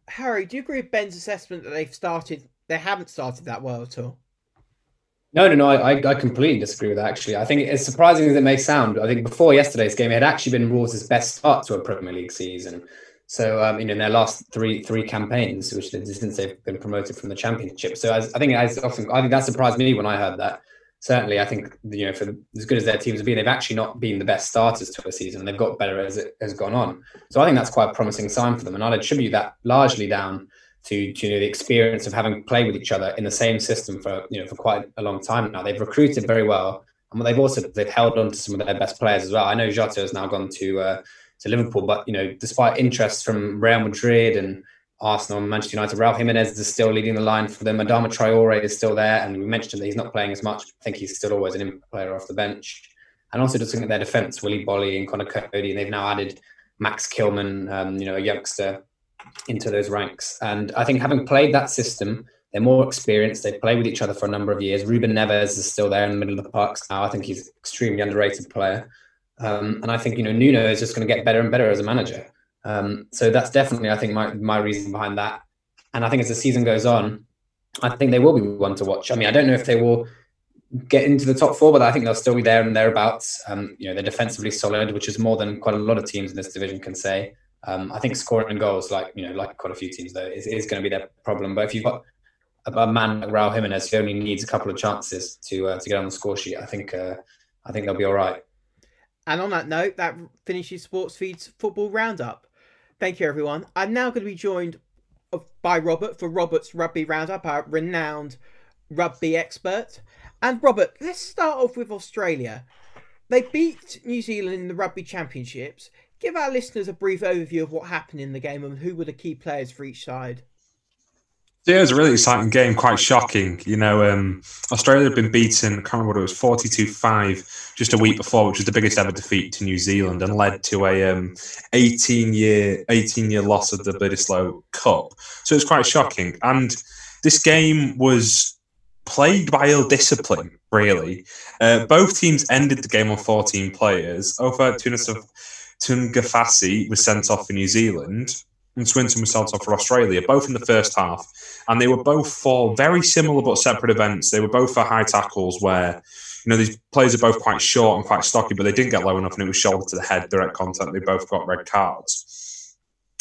Harry, do you agree with Ben's assessment that they've started? They haven't started that well at all. No, no, no. I, I completely disagree with that. Actually, I think as surprising as it may sound, I think before yesterday's game, it had actually been Wolves' best start to a Premier League season. So, um, you know, in their last three three campaigns, which since they've been promoted from the Championship. So, as, I think as often, I think that surprised me when I heard that. Certainly, I think you know, for as good as their teams have been, they've actually not been the best starters to a season. They've got better as it has gone on. So, I think that's quite a promising sign for them, and I'd attribute that largely down to, to you know, the experience of having played with each other in the same system for you know for quite a long time now. They've recruited very well, and they've also they've held on to some of their best players as well. I know Jota has now gone to uh, to Liverpool, but you know despite interest from Real Madrid and Arsenal and Manchester United, Raul Jimenez is still leading the line for them. Adama Traore is still there, and we mentioned that he's not playing as much. I think he's still always an impact player off the bench. And also just looking at their defence, Willy Boly and Conor Coady, and they've now added Max Kilman, um, you know, a youngster into those ranks. And I think having played that system, they're more experienced. They play with each other for a number of years. Ruben Neves is still there in the middle of the parks now. I think he's an extremely underrated player. Um, and I think, you know, Nuno is just going to get better and better as a manager. Um, so that's definitely, I think, my, my reason behind that. And I think as the season goes on, I think they will be one to watch. I mean, I don't know if they will get into the top four, but I think they'll still be there and thereabouts. Um, you know, they're defensively solid, which is more than quite a lot of teams in this division can say. Um, I think scoring goals, like you know, like quite a few teams though, is, is going to be their problem. But if you've got a, man like Raul Jimenez who only needs a couple of chances to uh, to get on the score sheet, I think uh, I think they'll be all right. And on that note, that finishes Sports Feed's football roundup. Thank you, everyone. I'm now going to be joined uh, by Robert for Robert's Rugby Roundup, our renowned rugby expert. And Robert, let's start off with Australia. They beat New Zealand in the Rugby Championships give our listeners a brief overview of what happened in the game and who were the key players for each side. Yeah, it was a really exciting game, quite shocking. You know, um, Australia had been beaten, I can't remember what it was, 42 5 just a week before, which was the biggest ever defeat to New Zealand and led to a um, 18 year 18 year loss of the Bledisloe Cup. So it was quite shocking. And this game was plagued by ill discipline, really. Uh, both teams ended the game on 14 players. Ofa Tunisov Tu'ungafasi was sent off for New Zealand and Swinton was sent off for Australia, both in the first half. And they were both for very similar but separate events. They were both for high tackles where, you know, these players are both quite short and quite stocky, but they didn't get low enough and it was shoulder to the head, direct contact. They both got red cards.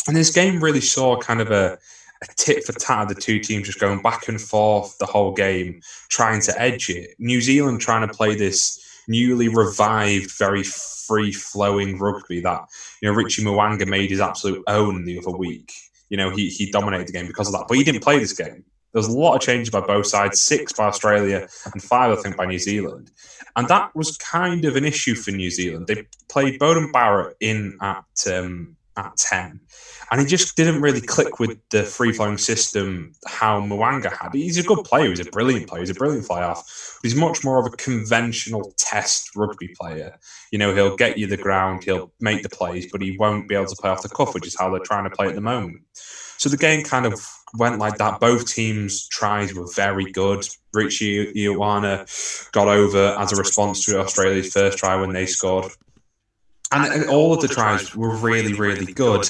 And this game really saw kind of a, a tit for tat of the two teams just going back and forth the whole game, trying to edge it. New Zealand trying to play this newly revived, very free flowing rugby that you know Richie Mo'unga made his absolute own the other week. You know, he he dominated the game because of that, but he didn't play this game. There was a lot of changes by both sides, six by Australia and five, I think, by New Zealand. And that was kind of an issue for New Zealand. They played Beauden Barrett in at um, at 10 and he just didn't really click with the free flowing system how Mo'unga had. He's a good player, he's a brilliant player, he's a brilliant fly half. But he's much more of a conventional test rugby player. You know, he'll get you the ground, he'll make the plays, but he won't be able to play off the cuff, which is how they're trying to play at the moment. So the game kind of went like that. Both teams' tries were very good. Rieko Ioane got over as a response to Australia's first try when they scored. And, and all of the tries were really, really good.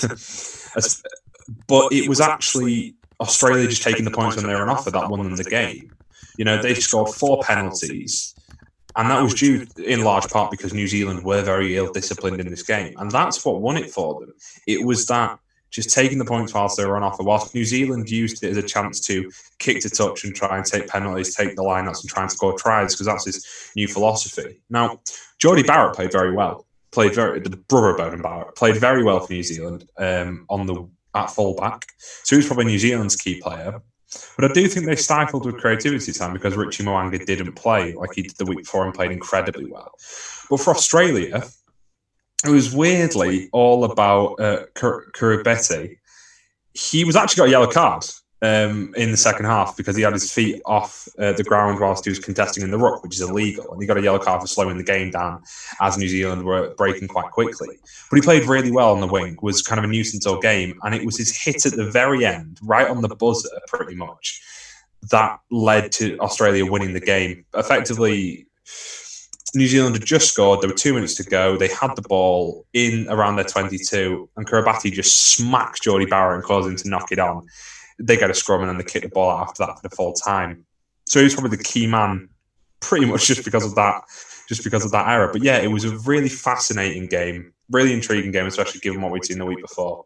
but it was actually Australia just taking the points when they were on offer that won them the game. You know, they scored four penalties, and that was due in large part because New Zealand were very ill disciplined in this game, and that's what won it for them. It was that just taking the points whilst they were on offer, whilst New Zealand used it as a chance to kick to touch and try and take penalties, take the lineouts and try and score tries because that's his new philosophy. Now, Jordie Barrett played very well played very the brother Beauden Barrett played very well for New Zealand um, on the at fullback. So he was probably New Zealand's key player. But I do think they stifled with creativity time because Richie Mo'unga didn't play like he did the week before and played incredibly well. But for Australia, it was weirdly all about uh. He was actually got a yellow card um, in the second half because he had his feet off uh, the ground whilst he was contesting in the ruck, which is illegal. And he got a yellow card for slowing the game down as New Zealand were breaking quite quickly. But he played really well on the wing, was kind of a nuisance all game. And it was his hit at the very end, right on the buzzer, pretty much, that led to Australia winning the game. Effectively, New Zealand had just scored. There were two minutes to go. They had the ball in around their 22, and Koroibete just smacked Jordie Barrett and caused him to knock it on they get a scrum and then they kick the ball out after that for the full time. So he was probably the key man, pretty much just because of that, just because of that error. But yeah, it was a really fascinating game, really intriguing game, especially given what we'd seen the week before.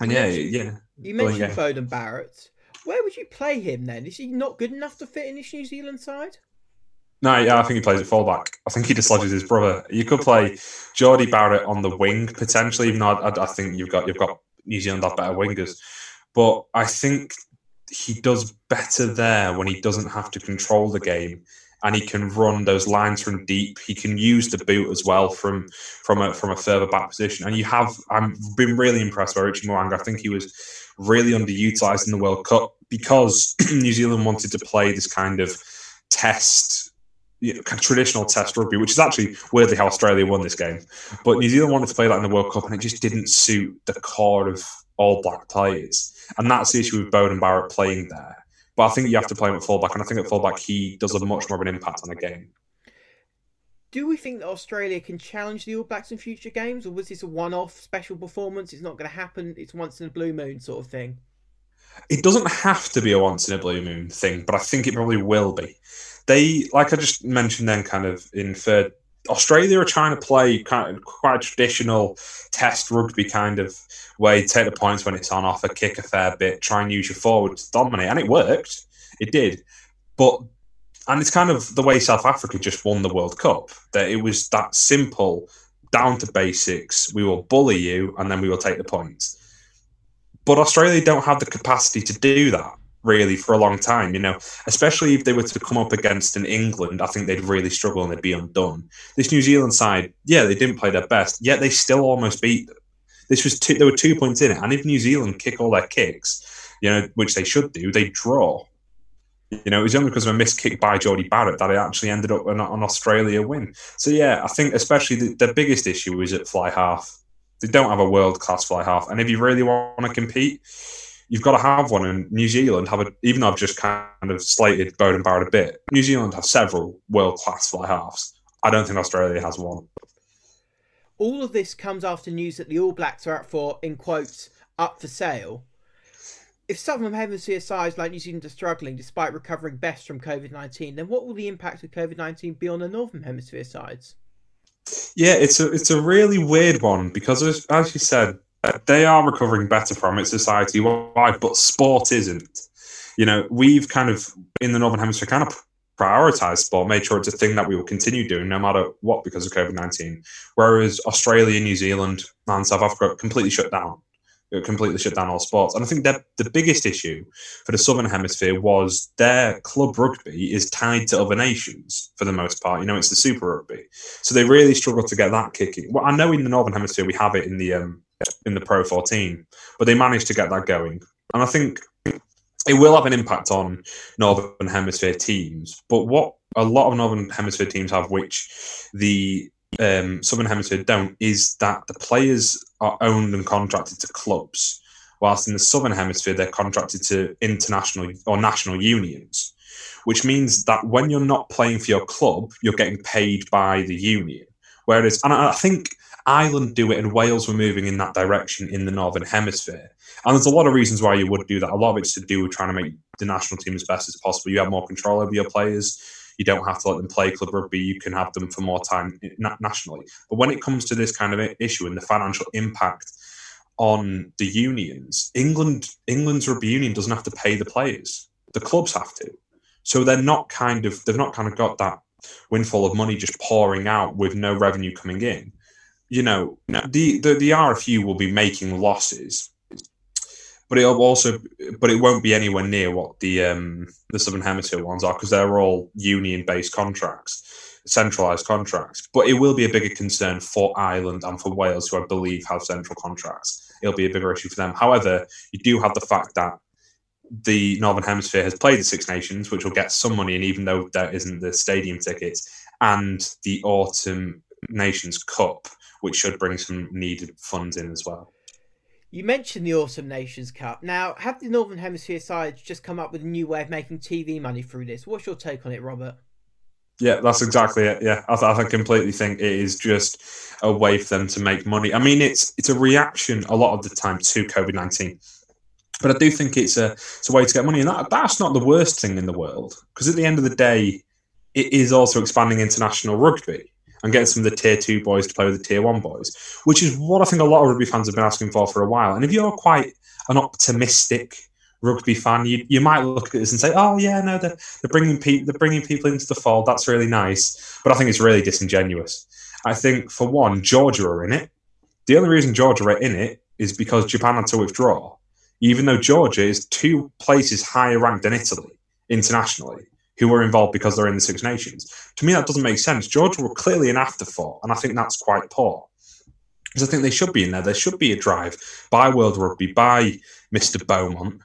And you yeah, yeah. You mentioned Beauden Barrett. Where would you play him then? Is he not good enough to fit in this New Zealand side? No, yeah, I think he plays at fullback. I think he dislodges his brother. You could play Jordie Barrett on the wing potentially, even though I, I think you've got you've got New Zealand have better wingers. But I think he does better there when he doesn't have to control the game and he can run those lines from deep. He can use the boot as well from from a from a further back position. And you have I've been really impressed by Richie Mo'unga. I think he was really underutilized in the World Cup because New Zealand wanted to play this kind of test. You know, traditional test rugby, which is actually weirdly how Australia won this game. But New Zealand wanted to play that in the World Cup, and it just didn't suit the core of all black players. And that's the issue with Beauden Barrett playing there. But I think you have to play him at fullback, and I think at fullback he does a much more of an impact on the game. Do we think that Australia can challenge the All Blacks in future games, or was this a one-off special performance? It's not going to happen. It's once in a blue moon sort of thing. It doesn't have to be a once in a blue moon thing, but I think it probably will be. They, like I just mentioned, then kind of in third Australia are trying to play kind of quite a traditional test rugby kind of way, take the points when it's on offer, kick a fair bit, try and use your forward to dominate. And it worked. It did. But and it's kind of the way South Africa just won the World Cup. That it was that simple, down to basics. We will bully you and then we will take the points. But Australia don't have the capacity to do that really for a long time. You know, especially if they were to come up against an England, I think they'd really struggle and they'd be undone. This New Zealand side, yeah, they didn't play their best, yet they still almost beat them. This was two, there were two points in it, and if New Zealand kick all their kicks, you know, which they should do, they draw. You know, it was only because of a missed kick by Jordie Barrett that it actually ended up an, an Australia win. So yeah, I think especially the, the biggest issue is at fly half. They don't have a world class fly half, and if you really want to compete, you've got to have one. And New Zealand have a, even though I've just kind of slated Beauden Barrett a bit, New Zealand have several world class fly halves. I don't think Australia has one. All of this comes after news that the All Blacks are up for, in quotes, up for sale. If Southern Hemisphere sides like New Zealand are struggling despite recovering best from COVID 19, then what will the impact of COVID 19 be on the Northern Hemisphere sides? Yeah, it's a it's a really weird one because as, as you said, they are recovering better from it society wide, but sport isn't. You know, we've kind of in the Northern Hemisphere kind of prioritized sport, made sure it's a thing that we will continue doing no matter what because of COVID 19. Whereas Australia, New Zealand, and South Africa completely shut down, It completely shut down all sports. And I think that the biggest issue for the Southern Hemisphere was their club rugby is tied to other nations for the most part. You know, it's the Super Rugby. So they really struggle to get that kicking. Well, I know in the Northern Hemisphere we have it in the um, in the Pro 14, but they managed to get that going. And I think it will have an impact on Northern Hemisphere teams. But what a lot of Northern Hemisphere teams have, which the um, Southern Hemisphere don't, is that the players are owned and contracted to clubs, whilst in the Southern Hemisphere they're contracted to international or national unions, which means that when you're not playing for your club, you're getting paid by the union. Whereas, and I think Ireland do it, and Wales were moving in that direction in the Northern Hemisphere. And there's a lot of reasons why you would do that. A lot of it's to do with trying to make the national team as best as possible. You have more control over your players. You don't have to let them play club rugby. You can have them for more time nationally. But when it comes to this kind of issue and the financial impact on the unions, England England's rugby union doesn't have to pay the players. The clubs have to. So they're not kind of they've not kind of got that windfall of money just pouring out with no revenue coming in you know, the, the, the RFU will be making losses, but it'll also, but it won't be anywhere near what the um, the Southern Hemisphere ones are because they're all union based contracts. centralised contracts. But it will be a bigger concern for Ireland and for Wales, who I believe have central contracts. It'll be a bigger issue for them. However, you do have the fact that the Northern Hemisphere has played the Six Nations, which will get some money, and even though there isn't the stadium tickets, and the Autumn Nations Cup, which should bring some needed funds in as well. You mentioned the Autumn Nations Cup. Now, have the Northern Hemisphere sides just come up with a new way of making TV money through this? What's your take on it, Robert? Yeah, that's exactly it. Yeah, I, th- I completely think it is just a way for them to make money. I mean, it's it's a reaction a lot of the time to COVID nineteen, but I do think it's a it's a way to get money, and that that's not the worst thing in the world because at the end of the day, it is also expanding international rugby and getting some of the tier two boys to play with the tier one boys, which is what I think a lot of rugby fans have been asking for for a while. And if you're quite an optimistic rugby fan, you, you might look at this and say, "Oh yeah, no, they're, they're bringing people they're bringing people into the fold. That's really nice." But I think it's really disingenuous. I think for one, Georgia are in it. The only reason Georgia are in it is because Japan had to withdraw, even though Georgia is two places higher ranked than Italy internationally who were involved because they're in the Six Nations. To me, that doesn't make sense. Georgia were clearly an afterthought, and I think that's quite poor. Because I think they should be in there. There should be a drive by World Rugby, by Mr. Beaumont,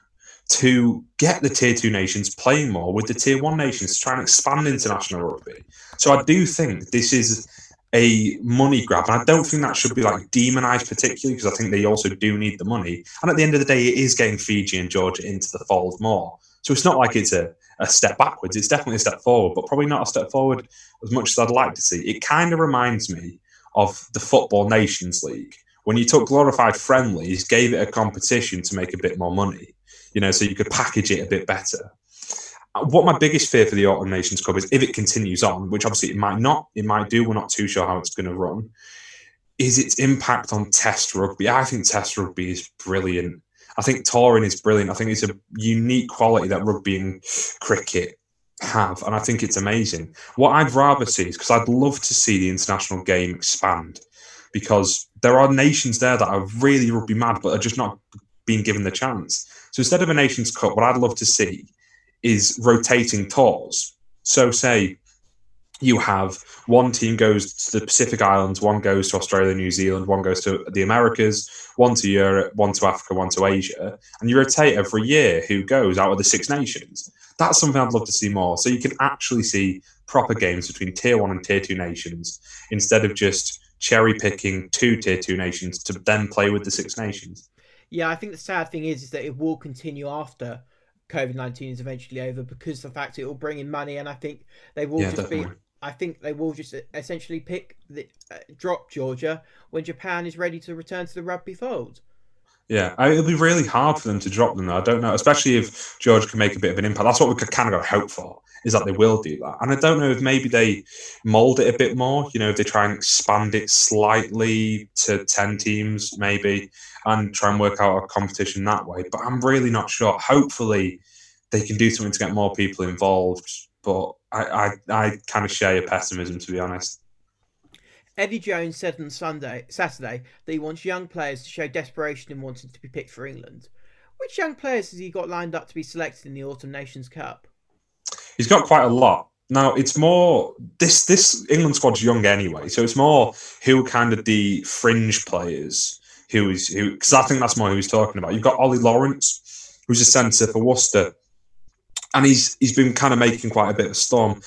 to get the tier two nations playing more with the tier one nations to try and expand international rugby. So I do think this is a money grab, and I don't think that should be like demonized particularly because I think they also do need the money. And at the end of the day, it is getting Fiji and Georgia into the fold more. So it's not like it's a a step backwards. It's definitely a step forward, but probably not a step forward as much as I'd like to see. It kind of reminds me of the Football Nations League when you took glorified friendlies, gave it a competition to make a bit more money, you know, so you could package it a bit better. Uh, what my biggest fear for the Autumn Nations Cup is if it continues on, which obviously it might not, it might do, we're not too sure how it's going to run, is its impact on Test rugby. I think Test rugby is brilliant I think touring is brilliant. I think it's a unique quality that rugby and cricket have, and I think it's amazing. What I'd rather see is because I'd love to see the international game expand because there are nations there that are really rugby mad but are just not being given the chance. So instead of a Nations Cup, what I'd love to see is rotating tours. So say you have one team goes to the Pacific Islands, one goes to Australia, New Zealand, one goes to the Americas, one to Europe, one to Africa, one to Asia, and you rotate every year who goes out of the Six Nations. That's something I'd love to see more. So you can actually see proper games between tier one and tier two nations instead of just cherry picking two tier two nations to then play with the Six Nations. Yeah, I think the sad thing is, is that it will continue after COVID nineteen is eventually over because the fact it will bring in money, and I think they will yeah, just definitely. be I think they will just essentially pick the uh, drop Georgia when Japan is ready to return to the rugby fold. Yeah, I, it'll be really hard for them to drop them. Though. I don't know, especially if Georgia can make a bit of an impact. That's what we could kind of hope for is that they will do that. And I don't know if maybe they mold it a bit more. You know, if they try and expand it slightly to ten teams, maybe, and try and work out a competition that way. But I'm really not sure. Hopefully, they can do something to get more people involved. But I, I, I kind of share your pessimism, to be honest. Eddie Jones said on Sunday, Saturday, that he wants young players to show desperation in wanting to be picked for England. Which young players has he got lined up to be selected in the Autumn Nations Cup? He's got quite a lot. Now it's more this this England squad's young anyway, so it's more who kind of the fringe players who is who because I think that's more who he's talking about. You've got Ollie Lawrence, who's a centre for Worcester, and he's he's been kind of making quite a bit of storm.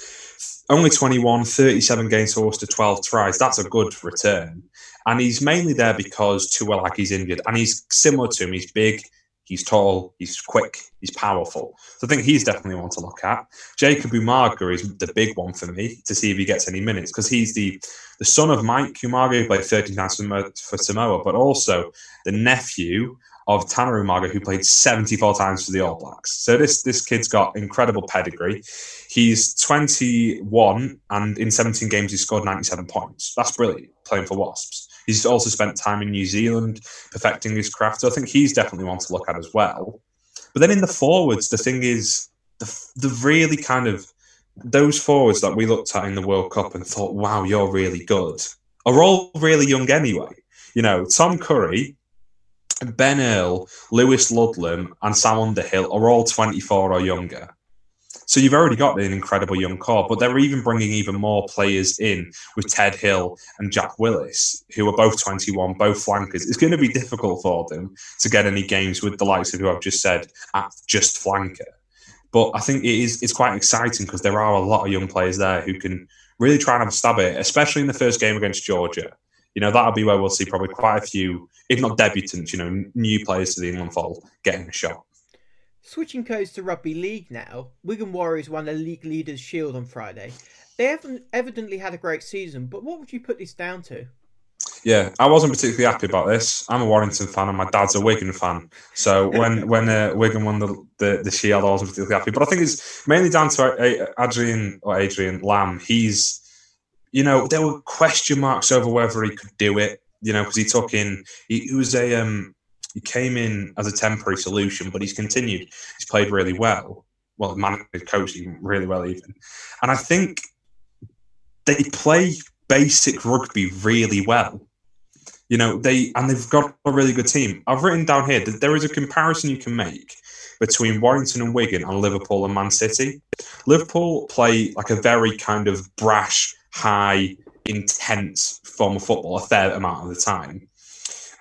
Only 21, 37 games for to 12 tries. That's a good return. And he's mainly there because Tuilagi's injured. And he's similar to him. He's big, he's tall, he's quick, he's powerful. So I think he's definitely one to look at. Jacob Umaga is the big one for me to see if he gets any minutes because he's the the son of Mike Umaga, who played 13 times for Samoa, but also the nephew of Tana Umaga, who played 74 times for the All Blacks. So this this kid's got incredible pedigree. He's 21 and in 17 games he scored 97 points. That's brilliant playing for Wasps. He's also spent time in New Zealand perfecting his craft. So I think he's definitely one to look at as well. But then in the forwards, the thing is the the really kind of those forwards that we looked at in the World Cup and thought, wow, you're really good, are all really young anyway. You know, Tom Curry, Ben Earl, Lewis Ludlam, and Sam Underhill are all 24 or younger. So you've already got an incredible young core, but they're even bringing even more players in with Ted Hill and Jack Willis, who are both 21, both flankers. It's going to be difficult for them to get any games with the likes of who I've just said at just flanker. But I think it is it's quite exciting because there are a lot of young players there who can really try and have a stab at it, especially in the first game against Georgia. You know, that'll be where we'll see probably quite a few, if not debutants, you know, new players to the England fold getting a shot. Switching codes to rugby league now, Wigan Warriors won the league leaders' shield on Friday. They haven't evidently had a great season, but what would you put this down to? Yeah, I wasn't particularly happy about this. I'm a Warrington fan, and my dad's a Wigan fan. So when when uh, Wigan won the, the, the Shield, I wasn't particularly happy. But I think it's mainly down to Adrian or Adrian Lam. He's, you know, there were question marks over whether he could do it. You know, because he took in, he, he was a um, he came in as a temporary solution, but he's continued. He's played really well. Well, managed, coaching really well, even. And I think they play basic rugby really well. You know, they and they've got a really good team. I've written down here that there is a comparison you can make between Warrington and Wigan and Liverpool and Man City. Liverpool play like a very kind of brash, high, intense form of football a fair amount of the time.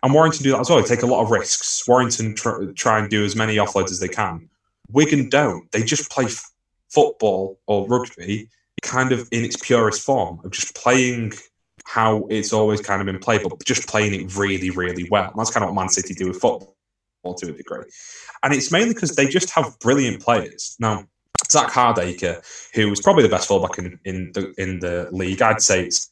And Warrington do that as well. They take a lot of risks. Warrington try, try and do as many offloads as they can. Wigan don't. They just play f- football or rugby kind of in its purest form of just playing how it's always kind of been played, but just playing it really, really well. And that's kind of what Man City do with football to a degree. And it's mainly because they just have brilliant players. Now, Zak Hardaker, who is probably the best fullback in, in the in the league, I'd say it's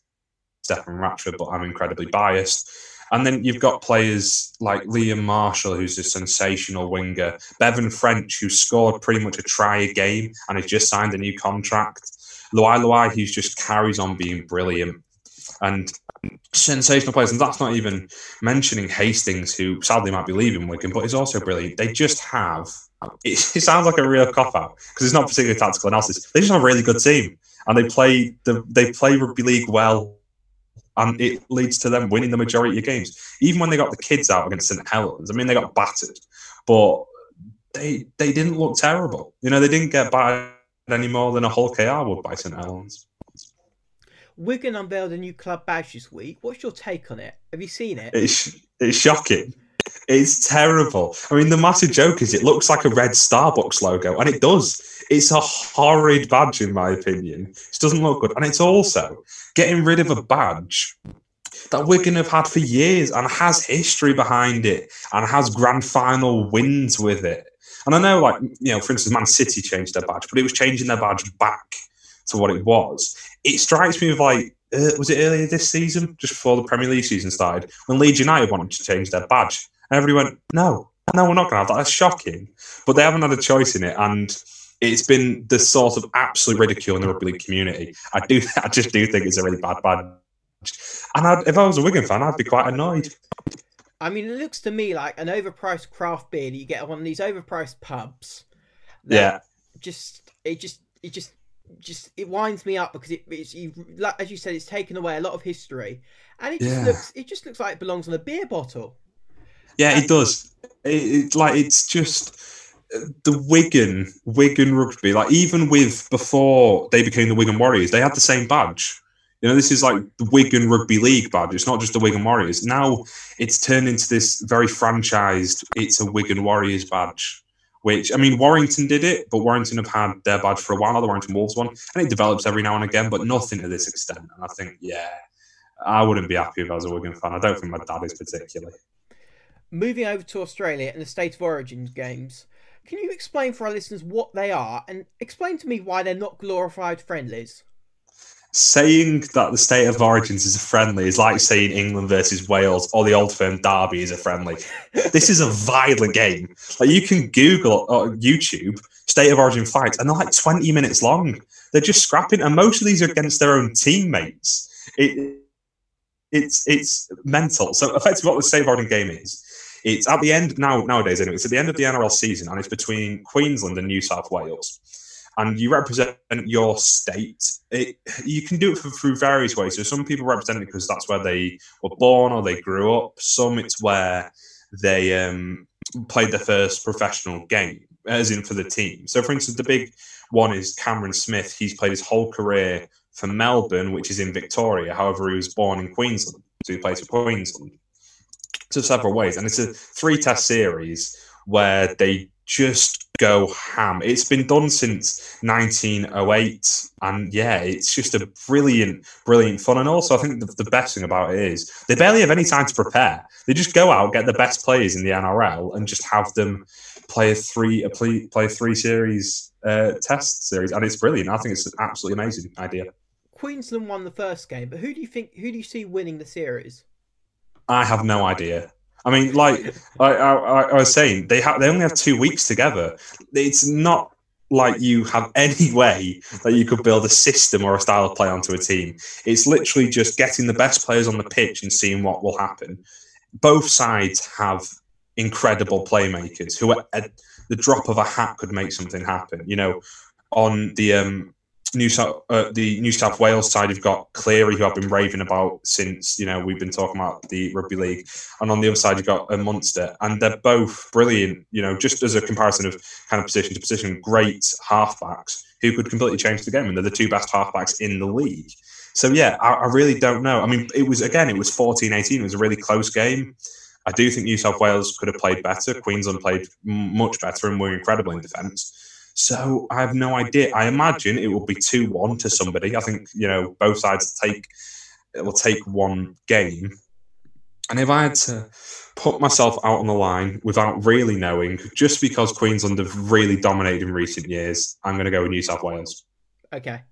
Stefan Ratchford, but I'm incredibly biased. And then you've got players like Liam Marshall, who's a sensational winger, Bevan French, who scored pretty much a try a game and has just signed a new contract. Luai Luai, who just carries on being brilliant and sensational players. And that's not even mentioning Hastings, who sadly might be leaving Wigan, but is also brilliant. They just have. It, it sounds like a real cop out because it's not particularly tactical analysis. They just have a really good team, and they play the they play rugby league well, and it leads to them winning the majority of games. Even when they got the kids out against St Helens, I mean they got battered, but they they didn't look terrible. You know, they didn't get battered any more than a Hull KR would by St Helens. Wigan unveiled a new club badge this week. What's your take on it? Have you seen it? It's it's shocking. It's terrible. I mean, the massive joke is it looks like a red Starbucks logo, and it does. It's a horrid badge, in my opinion. It doesn't look good, and it's also getting rid of a badge that Wigan have had for years and has history behind it and has grand final wins with it. And I know, like you know, for instance, Man City changed their badge, but it was changing their badge back to what it was it strikes me like uh, was it earlier this season, just before the Premier League season started, when Leeds United wanted to change their badge, and everybody went, "No, no, we're not going to have that." That's shocking, but they haven't had a choice in it, and it's been the sort of absolute ridicule in the rugby league community. I do, I just do think it's a really bad badge, and I'd, if I was a Wigan fan, I'd be quite annoyed. I mean, it looks to me like an overpriced craft beer that you get at one of these overpriced pubs. Yeah, just it just it just just it winds me up because it, it's you as you said it's taken away a lot of history. And it just yeah. looks it just looks like it belongs on a beer bottle. Yeah and, it does. it, it, like it's just uh, the Wigan Wigan rugby like even with before they became the Wigan Warriors they had the same badge. You know this is like the Wigan Rugby League badge. It's not just the Wigan Warriors. Now it's turned into this very franchised it's a Wigan Warriors badge which I mean, Warrington did it, but Warrington have had their badge for a while. The Warrington Wolves one, and it develops every now and again, but nothing to this extent. And I think, yeah, I wouldn't be happy if I was a Wigan fan. I don't think my dad is particularly. Moving over to Australia and the State of Origin games, can you explain for our listeners what they are and explain to me why they're not glorified friendlies? Saying that the state of origins is a friendly is like saying England versus Wales or the old firm derby is a friendly. this is a violent game. Like you can Google or YouTube state of origin fights and they're like 20 minutes long. They're just scrapping and most of these are against their own teammates. It, it's it's mental. So effectively what the state of origin game is, it's at the end now nowadays anyway, it's at the end of the NRL season and it's between Queensland and New South Wales and you represent your state, it, you can do it for, through various ways. So some people represent it because that's where they were born or they grew up. Some it's where they um, played their first professional game. as in for the team. So, for instance, the big one is Cameron Smith. He's played his whole career for Melbourne, which is in Victoria. However, he was born in Queensland, so he plays for Queensland. So several ways, and it's a three-test series where they just go ham. It's been done since 1908, and yeah, it's just a brilliant, brilliant fun. And also, I think the, the, best thing about it is they barely have any time to prepare. They just go out, get the best players in the NRL, and just have them play a three a play, play a three series uh, test series, and it's brilliant. I think it's an absolutely amazing idea. Queensland won the first game, but who do you think? Who do you see winning the series? I have no idea. I mean, like I, I, I was saying, they have they only have two weeks together. It's not like you have any way that you could build a system or a style of play onto a team. It's literally just getting the best players on the pitch and seeing what will happen. Both sides have incredible playmakers who, at the drop of a hat, could make something happen. You know, on the um, New South, uh, the New South Wales side, you've got Cleary, who I've been raving about since you know we've been talking about the rugby league, and on the other side you've got a Munster, and they're both brilliant. You know, just as a comparison of kind of position to position, great halfbacks who could completely change the game, and they're the two best halfbacks in the league. So yeah, I, I really don't know. I mean, it was again, it was 14-18. It was a really close game. I do think New South Wales could have played better. Queensland played much better and were incredible in defence. So I have no idea. I imagine it will be two one to somebody. I think you know both sides take it will take one game. And if I had to put myself out on the line without really knowing, just because Queensland have really dominated in recent years, I'm going to go with New South Wales. Okay.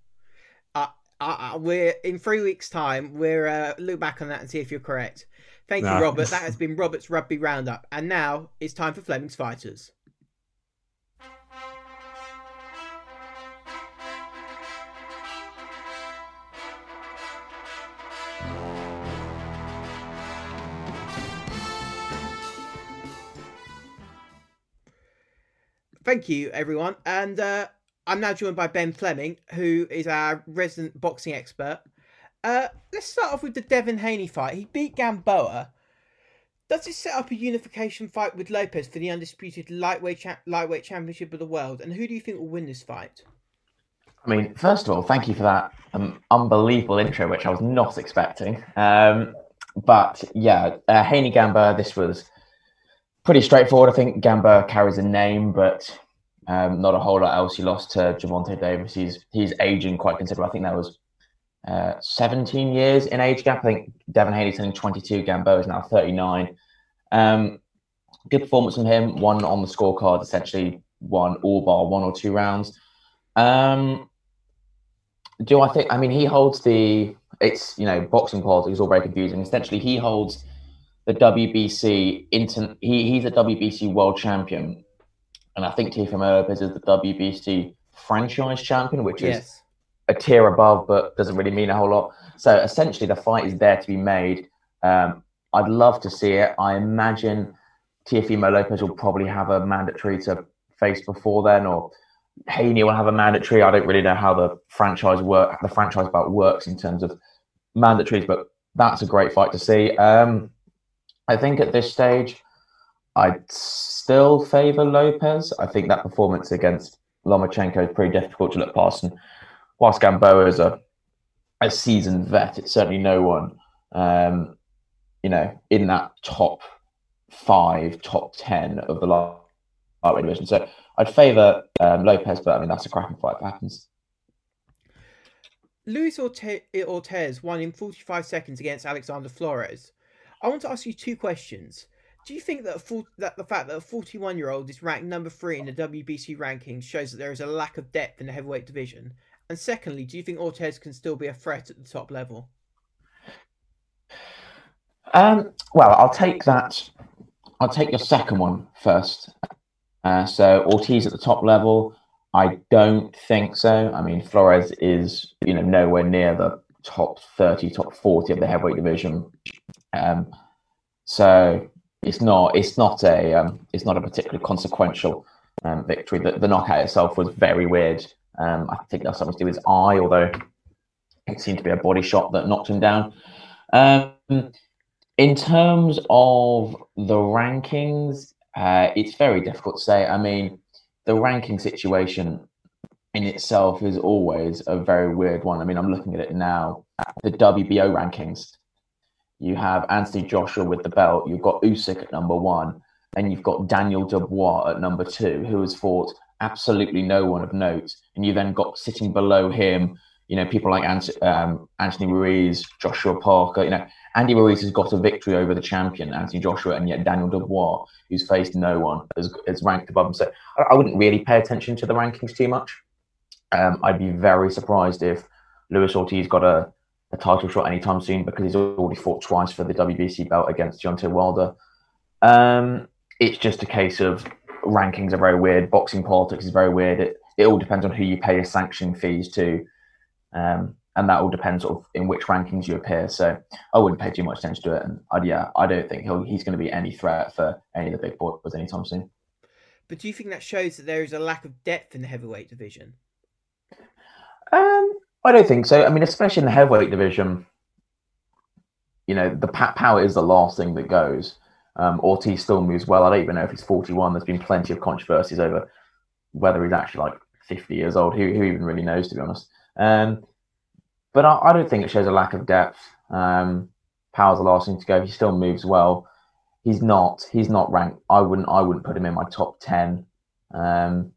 Uh, uh, we're in three weeks' time. We're uh, look back on that and see if you're correct. Thank you, Robert. That has been Robert's Rugby Roundup, and now it's time for Fleming's Fighters. Thank you, everyone. And uh, I'm now joined by Ben Fleming, who is our resident boxing expert. Uh, let's start off with the Devin Haney fight. He beat Gamboa. Does this set up a unification fight with Lopez for the undisputed lightweight cha- lightweight championship of the world? And who do you think will win this fight? I mean, first of all, thank you for that um, unbelievable intro, which I was not expecting. Um, but yeah, uh, Haney Gamboa, this was pretty straightforward. I think Gamboa carries a name, but um, not a whole lot else. He lost to Gervonta Davis. He's he's aging quite considerably. I think that was uh, 17 years in age gap. I think Devin Haney's turning 22. Gamboa is now 39. Um, good performance from him. Won on the scorecard, essentially won all bar one or two rounds. Um, do I think? I mean, he holds the. It's you know boxing politics is all very confusing. Essentially, he holds the WBC inter- he, he's a WBC world champion, and I think Teofimo Lopez is the WBC franchise champion, which yes. is a tier above, but doesn't really mean a whole lot. So essentially, the fight is there to be made. Um, I'd love to see it. I imagine Teofimo Lopez will probably have a mandatory to face before then, or Haney will have a mandatory. I don't really know how the franchise work, the franchise bout works in terms of mandatories, but that's a great fight to see. Um, I think at this stage, I'd still favour Lopez. I think that performance against Lomachenko is pretty difficult to look past. And whilst Gamboa is a, a seasoned vet, it's certainly no one, um, you know, in that top five, top 10 of the lightweight division. So I'd favour um, Lopez, but I mean, that's a cracking fight if happens. Luis Ortiz won in 45 seconds against Alexander Flores. I want to ask you two questions. Do you think that, full, that the fact that a 41 year old is ranked number three in the WBC rankings shows that there is a lack of depth in the heavyweight division? And secondly, do you think Ortiz can still be a threat at the top level? Um, well, I'll take that. I'll take your second one first. Uh, so Ortiz at the top level, I don't think so. I mean, Flores is you know nowhere near the top thirty, top forty of the heavyweight division. Um, so it's not it's not a um, it's not a particularly consequential um, victory. The, the, knockout itself was very weird. Um, I think that's something to do with his eye, although it seemed to be a body shot that knocked him down. Um, in terms of the rankings, uh, it's very difficult to say. I mean, the ranking situation in itself is always a very weird one. I mean, I'm looking at it now. The WBO rankings. You have Anthony Joshua with the belt. You've got Usyk at number one, and you've got Daniel Dubois at number two, who has fought absolutely no one of note. And you then got sitting below him, you know, people like Ant- um, Anthony Ruiz, Joshua Parker. You know, Andy Ruiz has got a victory over the champion, Anthony Joshua, and yet Daniel Dubois, who's faced no one, is, is ranked above him. So I, I wouldn't really pay attention to the rankings too much. Um, I'd be very surprised if Luis Ortiz got a, a title shot anytime soon because he's already fought twice for the WBC belt against Deontay Wilder. Um, it's just a case of rankings are very weird. Boxing politics is very weird. It, it all depends on who you pay your sanction fees to. Um, and that all depends sort of in which rankings you appear. So I wouldn't pay too much attention to it. And I'd, yeah, I don't think he'll, he's going to be any threat for any of the big boys anytime soon. But do you think that shows that there is a lack of depth in the heavyweight division? Um, I don't think so. I mean, especially in the heavyweight division, you know, the power is the last thing that goes. Um, Ortiz still moves well. I don't even know if he's 41. There's been plenty of controversies over whether he's actually like 50 years old. Who, who even really knows, to be honest? Um, but I, I, don't think it shows a lack of depth. Um, Power's the last thing to go. He still moves well. He's not. He's not ranked. I wouldn't. I wouldn't put him in my top ten. Um,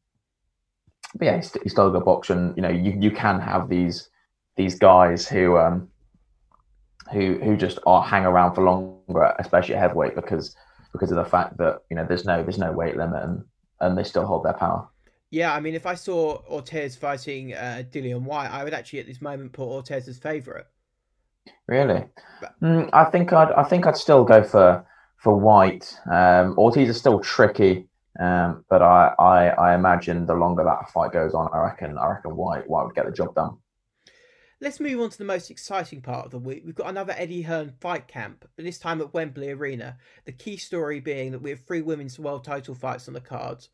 but yeah, he's, he's still a good boxer, and you know, you, you can have these these guys who um who who just are hang around for longer, especially at heavyweight, because because of the fact that you know there's no there's no weight limit, and and they still hold their power. Yeah, I mean, if I saw Ortiz fighting uh, Dillian Whyte, I would actually at this moment put Ortiz as favourite. Really, mm, I think I'd I think I'd still go for for Whyte. Um, Ortiz is still tricky. Um, but I, I, I imagine the longer that fight goes on, I reckon I reckon Whyte Whyte would get the job done. Let's move on to the most exciting part of the week. We've got another Eddie Hearn fight camp, but this time at Wembley Arena. The key story being that we have three women's world title fights on the cards.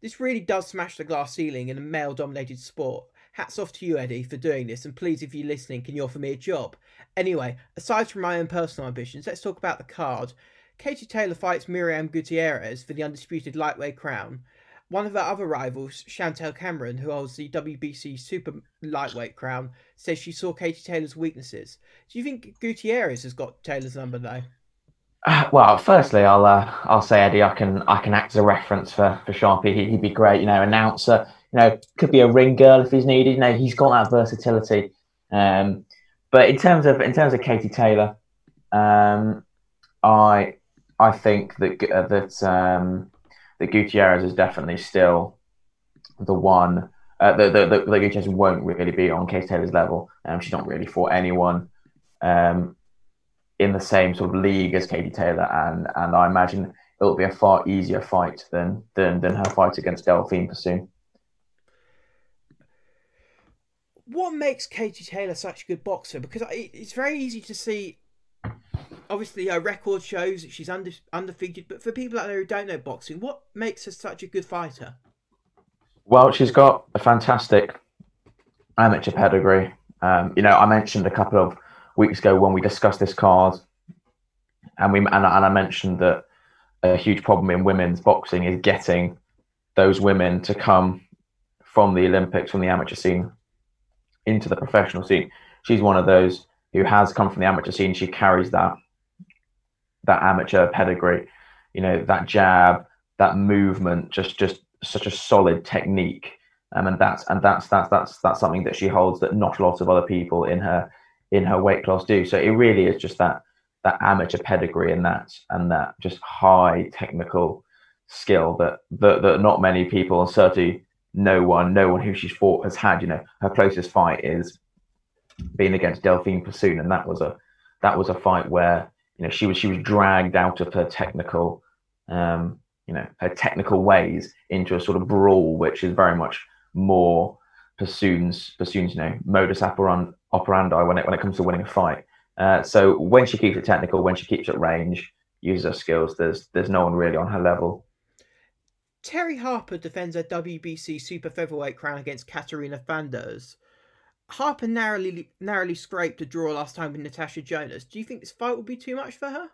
This really does smash the glass ceiling in a male dominated sport. Hats off to you, Eddie, for doing this, and please, if you're listening, can you offer me a job? Anyway, aside from my own personal ambitions, let's talk about the card. Katie Taylor fights Miriam Gutierrez for the undisputed lightweight crown. One of her other rivals, Chantel Cameron, who holds the WBC super lightweight crown, says she saw Katie Taylor's weaknesses. Do you think Gutierrez has got Taylor's number though? Uh, well, firstly, I'll uh, I'll say Eddie, I can I can act as a reference for for Sharpie. He, would be great, you know, announcer. You know, could be a ring girl if he's needed. You know, he's got that versatility. Um, but in terms of in terms of Katie Taylor, um, I I think that uh, that um, that Gutierrez is definitely still the one. Uh, the, the, the, the Gutierrez won't really be on Case Taylor's level. Um, she's not really for anyone um, in the same sort of league as Katie Taylor, and and I imagine it'll be a far easier fight than than, than her fight against Delphine Persoon. What makes Katie Taylor such a good boxer? Because it's very easy to see obviously her record shows that she's undefeated. But for people out there who don't know boxing, what makes her such a good fighter? Well, she's got a fantastic amateur pedigree. Um, you know, I mentioned a couple of weeks ago when we discussed this card, and we and, and I mentioned that a huge problem in women's boxing is getting those women to come from the Olympics, from the amateur scene, into the professional scene. She's one of those who has come from the amateur scene. She carries that that amateur pedigree, you know, that jab, that movement, just just such a solid technique. Um, and that's and that's that's that's that's something that she holds that not a lot of other people in her in her weight class do. So it really is just that that amateur pedigree and that and that just high technical skill that that, that not many people and certainly no one no one who she's fought has had. You know, her closest fight is being against Delphine Persoon, and that was a that was a fight where you know she was she was dragged out of her technical um, you know her technical ways into a sort of brawl which is very much more Persoon's Persoon's you know modus operandi when it when it comes to winning a fight uh, so when she keeps it technical when she keeps it range uses her skills there's there's no one really on her level Terri Harper defends her WBC super featherweight crown against Katarina Thanderz. Harper narrowly narrowly scraped a draw last time with Natasha Jonas. Do you think this fight will be too much for her?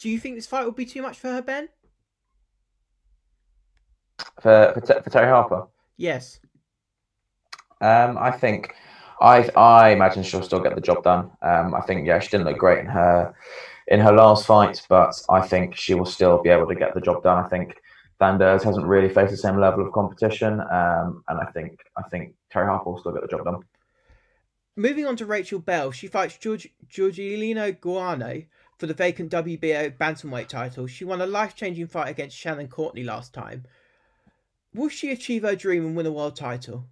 Do you think this fight will be too much for her, Ben? For for, for Terri Harper, Yes. um, I think I I imagine she'll still get the job done. Um, I think yeah, she didn't look great in her in her last fight, but I think she will still be able to get the job done. I think Thanderz hasn't really faced the same level of competition, um, and I think I think Terri Harper will still get the job done. Moving on to Rachel Ball, she fights George, Georgina Guane for the vacant WBO bantamweight title. She won a life-changing fight against Shannon Courtney last time. Will she achieve her dream and win a world title?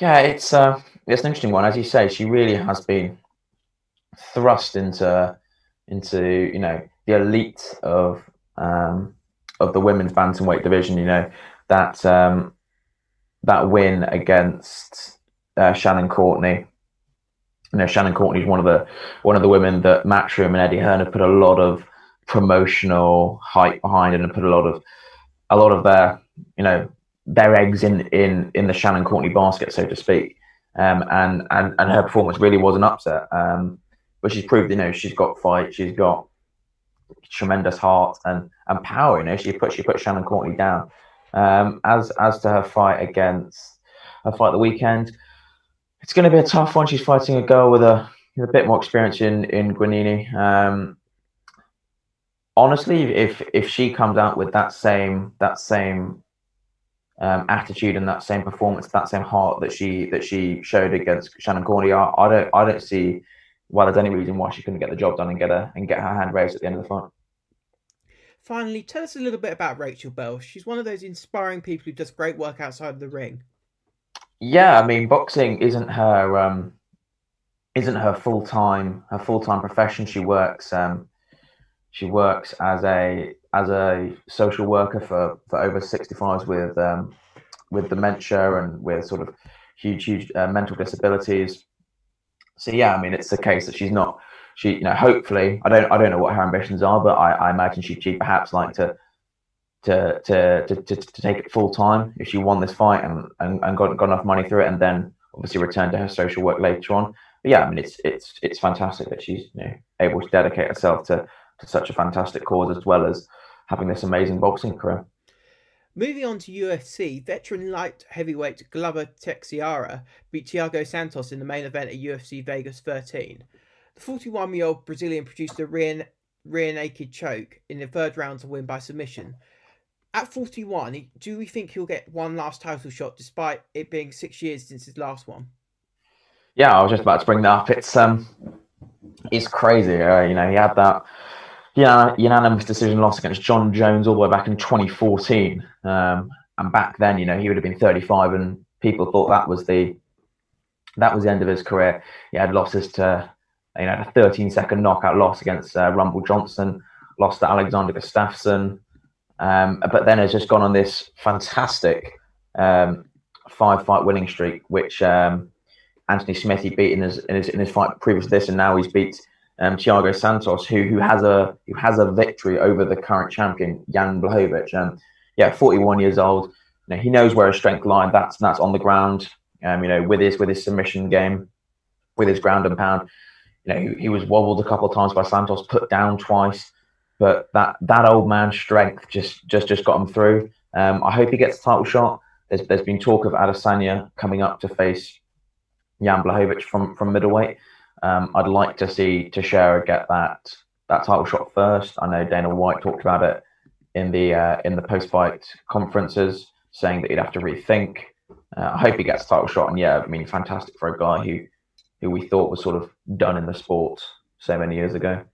Yeah, it's uh, it's an interesting one. As you say, she really has been thrust into into you know the elite of um, of the women's bantamweight division. You know that um, that win against uh, Shannon Courtney. You know, Shannon Courtney is one of the one of the women that Matchroom and Eddie Hearn have put a lot of promotional hype behind and have put a lot of a lot of their you know their eggs in in in the Shannon Courtney basket, so to speak. Um, and and and her performance really was an upset. Um, but she's proved, you know, she's got fight, she's got tremendous heart and and power. You know, she put she put Shannon Courtney down. Um, as as to her fight against her fight the weekend, it's going to be a tough one. She's fighting a girl with a with a bit more experience in in Guanini. Um, honestly, if if she comes out with that same that same um, attitude and that same performance, that same heart that she that she showed against Shannon Courtney, I, I don't I don't see why there's any reason why she couldn't get the job done and get her and get her hand raised at the end of the fight. Finally, tell us a little bit about Rachel Ball. She's one of those inspiring people who does great work outside of the ring. Yeah, I mean, boxing isn't her um, isn't her full time her full time profession. She works um, she works as a as a social worker for, for over 65s with um, with dementia and with sort of huge huge uh, mental disabilities. So yeah, I mean, it's the case that she's not she you know hopefully I don't I don't know what her ambitions are, but I, I imagine she'd, she'd perhaps like to to to to, to, to take it full time if she won this fight and, and, and got, got enough money through it and then obviously return to her social work later on. But yeah, I mean it's it's it's fantastic that she's you know able to dedicate herself to, to such a fantastic cause as well as having this amazing boxing career. Moving on to UFC, veteran light heavyweight Glover Teixeira beat Thiago Santos in the main event at UFC Vegas 13. The 41 year old Brazilian produced a rear, rear naked choke in the third round to win by submission. At 41, do we think he'll get one last title shot despite it being six years since his last one? Yeah, I was just about to bring that up. It's um, it's crazy. Uh, you know, he had that yeah, unanimous decision loss against Jon Jones all the way back in 2014. Um, and back then, you know, he would have been 35, and people thought that was the that was the end of his career. He had losses to, you know, a 13 second knockout loss against uh, Rumble Johnson, lost to Alexander Gustafsson, um, but then has just gone on this fantastic um, five fight winning streak, which um, Anthony Smith he beat in his, in his in his fight previous to this, and now he's beat um, Thiago Santos, who who has a who has a victory over the current champion Jan Blachowicz. Um, yeah, 41 years old. You know, he knows where his strength lies. That's that's on the ground. Um, you know, with his with his submission game, with his ground and pound. You know, he, he was wobbled a couple of times by Santos, put down twice, but that that old man's strength just just just got him through. Um, I hope he gets a title shot. There's there's been talk of Adesanya coming up to face Jan Blachowicz from from middleweight. Um, I'd like to see Teixeira get that that title shot first. I know Dana White talked about it in the uh, in the post fight conferences, saying that he'd have to rethink. Uh, I hope he gets a title shot, and yeah, I mean, fantastic for a guy who who we thought was sort of done in the sport so many years ago.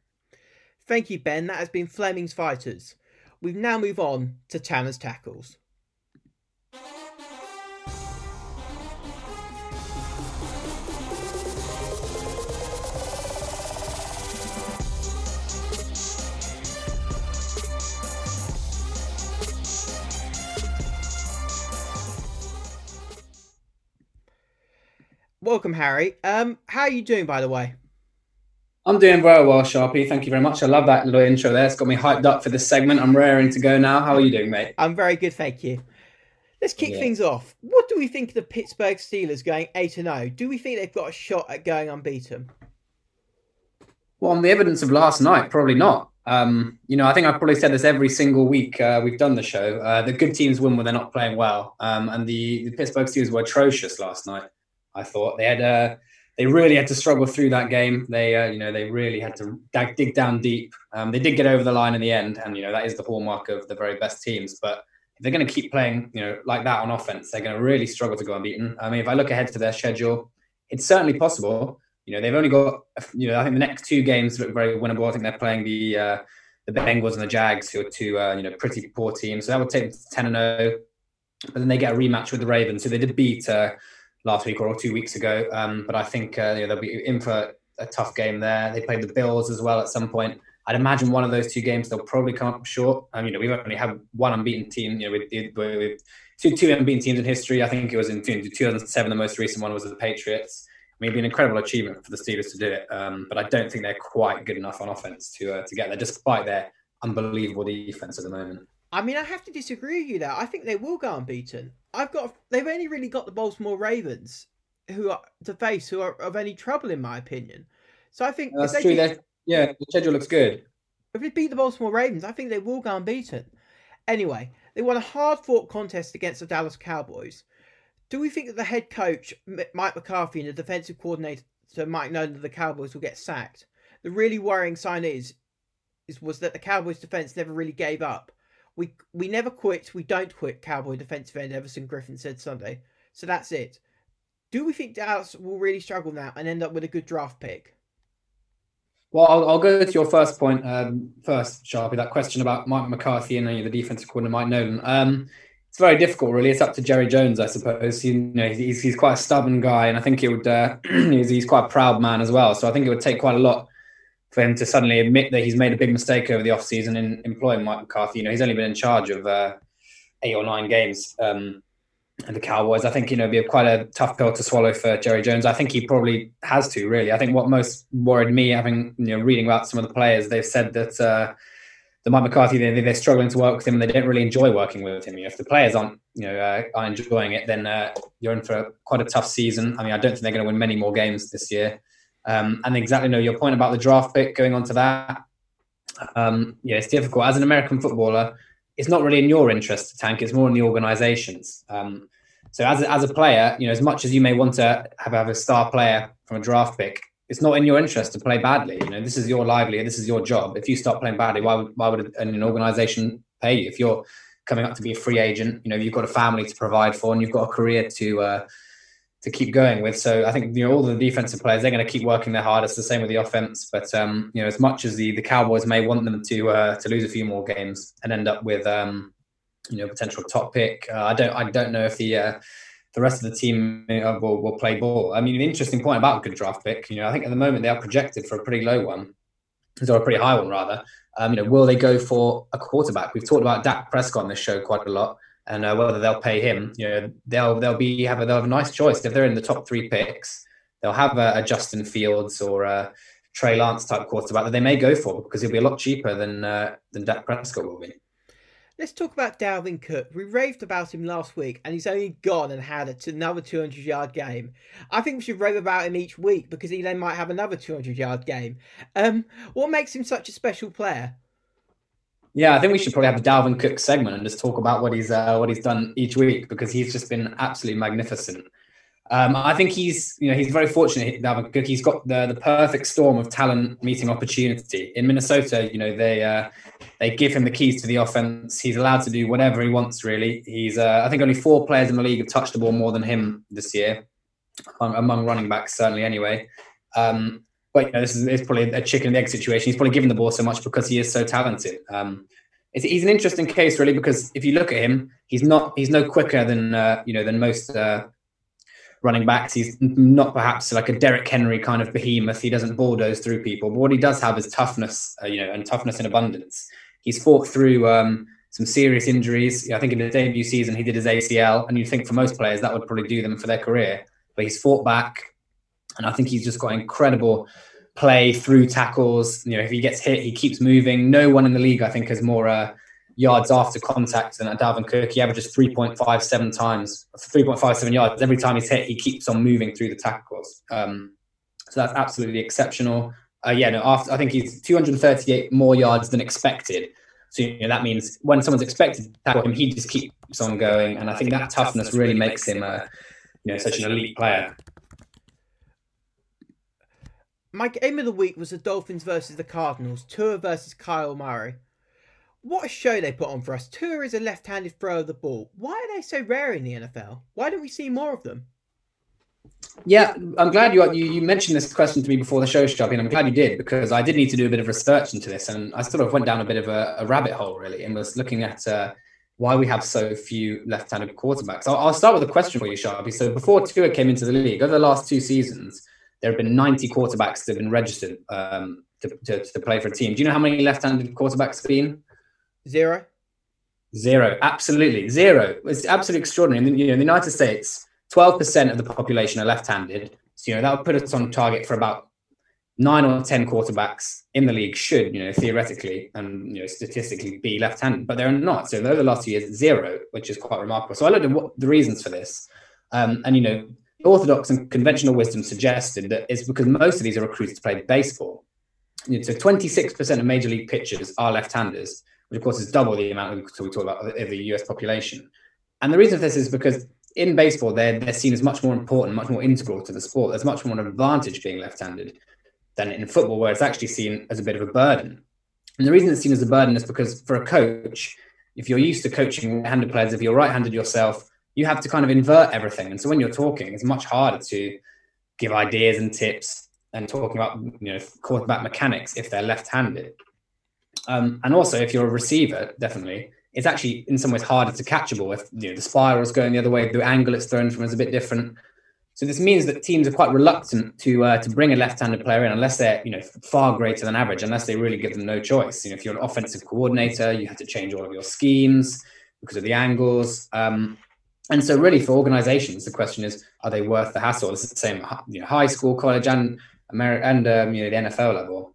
Thank you, Ben. That has been Fleming's Fighters. We now move on to Tanner's Tackles. Welcome, Harry. Um, how are you doing, by the way? I'm doing very well, Sharpie. Thank you very much. I love that little intro there. It's got me hyped up for this segment. I'm raring to go now. How are you doing, mate? I'm very good, thank you. Let's kick Yeah. things off. What do we think of the Pittsburgh Steelers going 8 0? Do we think they've got a shot at going unbeaten? Well, on the evidence of last night, probably not. Um, you know, I think I've probably said this every single week uh, we've done the show. Uh, the good teams win when they're not playing well, um, and the, the Pittsburgh Steelers were atrocious last night. I thought they had uh, they really had to struggle through that game. They uh, you know they really had to dig, down deep. Um, they did get over the line in the end, and you know that is the hallmark of the very best teams. But if they're going to keep playing you know like that on offense, they're going to really struggle to go unbeaten. I mean, if I look ahead to their schedule, it's certainly possible. You know, they've only got, you know, I think the next two games look very winnable. I think they're playing the uh, the Bengals and the Jags, who are two, uh, you know, pretty poor teams. So that would take them to 10 and 0. But then they get a rematch with the Ravens, who they did beat uh, last week or two weeks ago. Um, but I think uh, they'll be in for a tough game there. They played the Bills as well at some point. I'd imagine one of those two games they'll probably come up short. Um, you know, we've only had one unbeaten team. You know, with, with two two unbeaten teams in history. I think it was in 2007. The most recent one was the Patriots. I mean, it'd be an incredible achievement for the Steelers to do it, um, but I don't think they're quite good enough on offense to uh, to get there, despite their unbelievable defense at the moment. I mean, I have to disagree with you there. I think they will go unbeaten. I've got they've only really got the Baltimore Ravens who are to face who are of any trouble in my opinion. So I think that's true. Beat, yeah, the schedule looks good. If they beat the Baltimore Ravens, I think they will go unbeaten. Anyway, they won a hard fought contest against the Dallas Cowboys. Do we think that the head coach, Mike McCarthy, and the defensive coordinator, Mike Nolan of the Cowboys, will get sacked? The really worrying sign is, is was that the Cowboys' defense never really gave up. We we never quit. We don't quit. Cowboy defensive end Everson Griffen said Sunday. So that's it. Do we think Dallas will really struggle now and end up with a good draft pick? Well, I'll, I'll go to your first point um, first, Sharpie. That question about Mike McCarthy and uh, the defensive coordinator Mike Nolan. Um, it's very difficult, really. It's up to Jerry Jones, I suppose. You know, he's, he's quite a stubborn guy, and I think it would. Uh, he's, he's quite a proud man as well. So I think it would take quite a lot for him to suddenly admit that he's made a big mistake over the offseason in employing Mike McCarthy. You know, he's only been in charge of uh, eight or nine games. Um, and the Cowboys, I think you know, be a, quite a tough pill to swallow for Jerry Jones. I think he probably has to. Really, I think what most worried me, having you know, reading about some of the players, they've said that. Uh, the Mike McCarthy, they, they're struggling to work with him and they don't really enjoy working with him. You know, if the players aren't, you know, uh, are enjoying it, then uh, you're in for quite a tough season. I mean, I don't think they're going to win many more games this year. Um, and exactly, know your point about the draft pick going on to that. Um, yeah, it's difficult. As an American footballer, it's not really in your interest to tank. It's more in the organisations. Um, so as a, as a player, you know, as much as you may want to have, have a star player from a draft pick, it's not in your interest to play badly. You know, this is your livelihood, this is your job. If you start playing badly, why would why would an organization pay you? If you're coming up to be a free agent, you know, you've got a family to provide for, and you've got a career to uh, to keep going with. So I think you know all the defensive players they're going to keep working their hardest. The same with the offense, but um, you know, as much as the the Cowboys may want them to uh, to lose a few more games and end up with um, you know potential top pick, uh, I don't I don't know if the uh, the rest of the team uh, will, will play ball. I mean, the interesting point about a good draft pick, you know, I think at the moment they are projected for a pretty low one, or a pretty high one rather. Um, you know, will they go for a quarterback? We've talked about Dak Prescott on this show quite a lot, and uh, whether they'll pay him. You know, they'll they'll be have a, they'll have a nice choice if they're in the top three picks. They'll have a, a Justin Fields or a Trey Lance type quarterback that they may go for because he'll be a lot cheaper than uh, than Dak Prescott will be. Let's talk about Dalvin Cook. We raved about him last week, and he's only gone and had another 200 yard game. I think we should rave about him each week because he then might have another 200 yard game. Um, what makes him such a special player? Yeah, I think we should probably have a Dalvin Cook segment and just talk about what he's uh, what he's done each week because he's just been absolutely magnificent. Um, I think he's, you know, he's very fortunate. Dalvin Cook. He's got the the perfect storm of talent meeting opportunity. In Minnesota, you know, they uh, they give him the keys to the offense. He's allowed to do whatever he wants. Really, he's. Uh, I think only four players in the league have touched the ball more than him this year, among, among running backs certainly. Anyway, um, but you know, this is it's probably a chicken and egg situation. He's probably given the ball so much because he is so talented. Um, he's an interesting case really because if you look at him, he's not he's no quicker than uh, you know than most uh, running backs. He's not perhaps like a Derrick Henry kind of behemoth. He doesn't bulldoze through people, but what he does have is toughness, uh, you know, and toughness in abundance. He's fought through um, some serious injuries. I think in the debut season he did his ACL, and you think for most players that would probably do them for their career. But he's fought back, and I think he's just got incredible play through tackles. You know, if he gets hit, he keeps moving. No one in the league, I think, has more. Uh, yards after contact than Dalvin Cook. He averages 3.57 times, 3.57 yards. Every time he's hit, he keeps on moving through the tackles. Um, so that's absolutely exceptional. uh, yeah, no, after I think he's 238 more yards than expected. So you know, that means when someone's expected to tackle him, he just keeps on going, and I think that toughness really makes him, a, you know, such an elite player. My game of the week was the Dolphins versus the Cardinals, Tua versus Kyle Murray. What a show they put on for us. Tua is a left handed thrower of the ball. Why are they so rare in the NFL? Why don't we see more of them? Yeah, I'm glad you, you, you mentioned this question to me before the show, Sharpie, and I'm glad you did because I did need to do a bit of research into this, and I sort of went down a bit of a, a rabbit hole really, and was looking at uh, why we have so few left-handed quarterbacks. I'll, I'll, start with a question for you, Sharpie. So before Tua came into the league, over the last two seasons, there have been 90 quarterbacks that have been registered um, to, to, to, play for a team. Do you know how many left-handed quarterbacks have been? Zero. Zero. Absolutely zero. It's absolutely extraordinary. In, you know, in the United States, 12% of the population are left-handed. So you know that would put us on target for about nine or ten quarterbacks in the league should, you know, theoretically and you know statistically be left-handed, but they're not. So over the last two years, zero, which is quite remarkable. So I looked at what the reasons for this, um, and you know, orthodox and conventional wisdom suggested that it's because most of these are recruited to play baseball. You know, so 26% of major league pitchers are left-handers, which of course is double the amount we talk about of the US population. And the reason for this is because in baseball, they're, they're seen as much more important, much more integral to the sport. There's much more an advantage being left-handed than in football, where it's actually seen as a bit of a burden. And the reason it's seen as a burden is because for a coach, if you're used to coaching right-handed players, if you're right-handed yourself, you have to kind of invert everything. And so when you're talking, it's much harder to give ideas and tips and talking about you know quarterback mechanics if they're left-handed. Um, and also, if you're a receiver, definitely, it's actually in some ways harder to catchable if you know the going the other way, the angle it's thrown from is a bit different. So this means that teams are quite reluctant to uh, to bring a left-handed player in unless they're you know far greater than average, unless they really give them no choice. You know, if you're an offensive coordinator, you have to change all of your schemes because of the angles. Um, and so, really, for organizations, the question is: Are they worth the hassle? It's the same, you know, high school, college, and America, and um, you know the NFL level.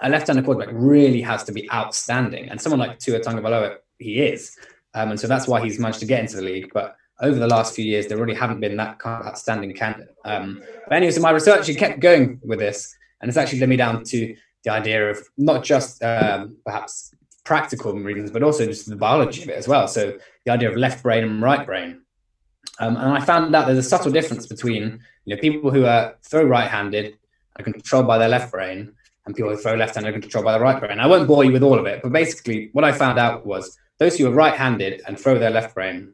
A left-handed quarterback really has to be outstanding, and someone like Tua Tagovailoa, he is, um, and so that's why he's managed to get into the league. But over the last few years, there really haven't been that kind of outstanding candidate. Um, but anyway, so my research it kept going with this, and it's actually led me down to the idea of not just um, perhaps practical reasons, but also just the biology of it as well. So the idea of left brain and right brain. Um, and I found out there's a subtle difference between you know people who are throw right-handed are controlled by their left brain, and people who throw left-handed are controlled by the right brain. I won't bore you with all of it, but basically what I found out was those who are right-handed and throw their left brain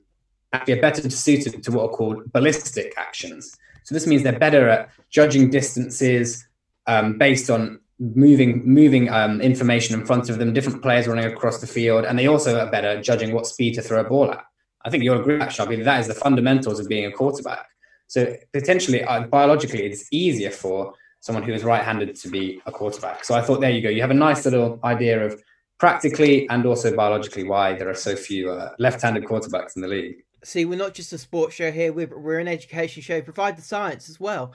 actually are better suited to what are called ballistic actions. So this means they're better at judging distances um, based on moving moving um, information in front of them, different players running across the field, and they also are better at judging what speed to throw a ball at. I think you'll agree with that, Sharpie. That is the fundamentals of being a quarterback. So potentially, uh, biologically, it's easier for someone who is right-handed to be a quarterback. So I thought, there you go. You have a nice little idea of practically and also biologically why there are so few uh, left-handed quarterbacks in the league. See, we're not just a sports show here; we're, we're an education show. Provide the science as well.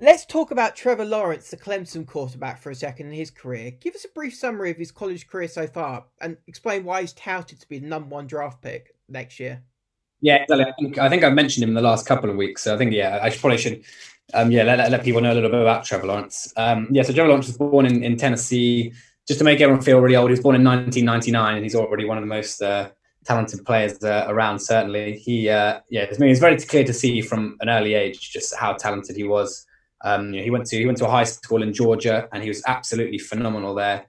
Let's talk about Trevor Lawrence, the Clemson quarterback, for a second in his career. Give us a brief summary of his college career so far and explain why he's touted to be the number one draft pick next year. Yeah, I think, I think I've mentioned him in the last couple of weeks. So I think, yeah, I should, probably should um, yeah, let, let people know a little bit about Trevor Lawrence. Um, yeah, so Trevor Lawrence was born in, in Tennessee. Just to make everyone feel really old, he was born in 1999 and he's already one of the most uh, talented players uh, around. Certainly, he uh, yeah, I mean, it's very clear to see from an early age just how talented he was. Um, you know, he went to he went to a high school in Georgia, and he was absolutely phenomenal there.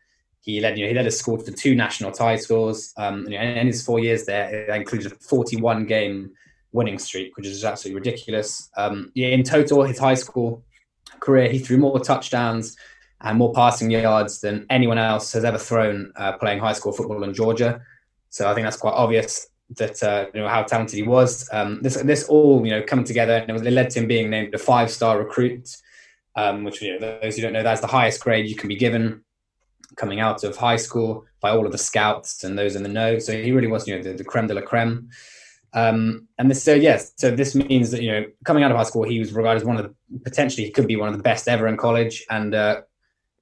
He led you know he led his school to two national titles. Um, and, in his four years there, that included a 41 game winning streak, which is absolutely ridiculous. Um, yeah, in total, his high school career, he threw more touchdowns and more passing yards than anyone else has ever thrown uh, playing high school football in Georgia. So I think that's quite obvious that uh, you know how talented he was. Um, this this all you know coming together, and it, was, it led to him being named a five star recruit, um, which you know those who don't know that's the highest grade you can be given coming out of high school by all of the scouts and those in the know. So he really was you know the, the creme de la creme. Um, and this, so yes, so this means that you know coming out of high school, he was regarded as one of the potentially he could be one of the best ever in college. And uh,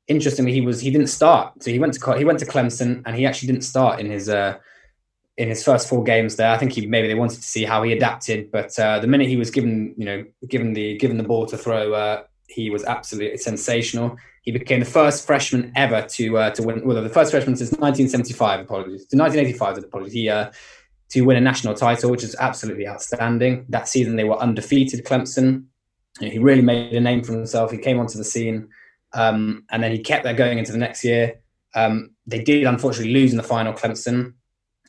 interestingly, he was he didn't start. So he went to he went to Clemson, and he actually didn't start in his uh, in his first four games there. I think he maybe they wanted to see how he adapted, but uh, the minute he was given, you know, given the given the ball to throw, uh, he was absolutely sensational. He became the first freshman ever to uh, to win. Well, the first freshman since 1975. Apologies, to 1985. Apologies. He uh, to win a national title, which is absolutely outstanding. That season they were undefeated. Clemson. He really made a name for himself. He came onto the scene, um, and then he kept that going into the next year. Um, they did unfortunately lose in the final, Clemson.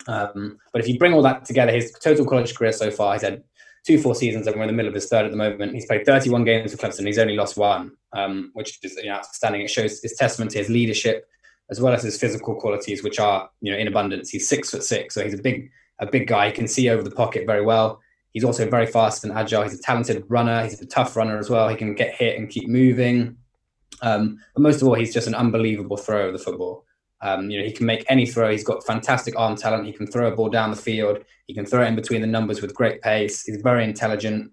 Um, but if you bring all that together, his total college career so far, he's had two full seasons, and we're in the middle of his third at the moment. He's played 31 games for Clemson. He's only lost one, um, which is you know, outstanding. It shows his testament to his leadership as well as his physical qualities, which are you know in abundance. He's six foot six, so he's a big a big guy. He can see over the pocket very well. He's also very fast and agile. He's a talented runner. He's a tough runner as well. He can get hit and keep moving. Um, but most of all, he's just an unbelievable thrower of the football. Um, you know, he can make any throw. He's got fantastic arm talent. He can throw a ball down the field. He can throw it in between the numbers with great pace. He's very intelligent.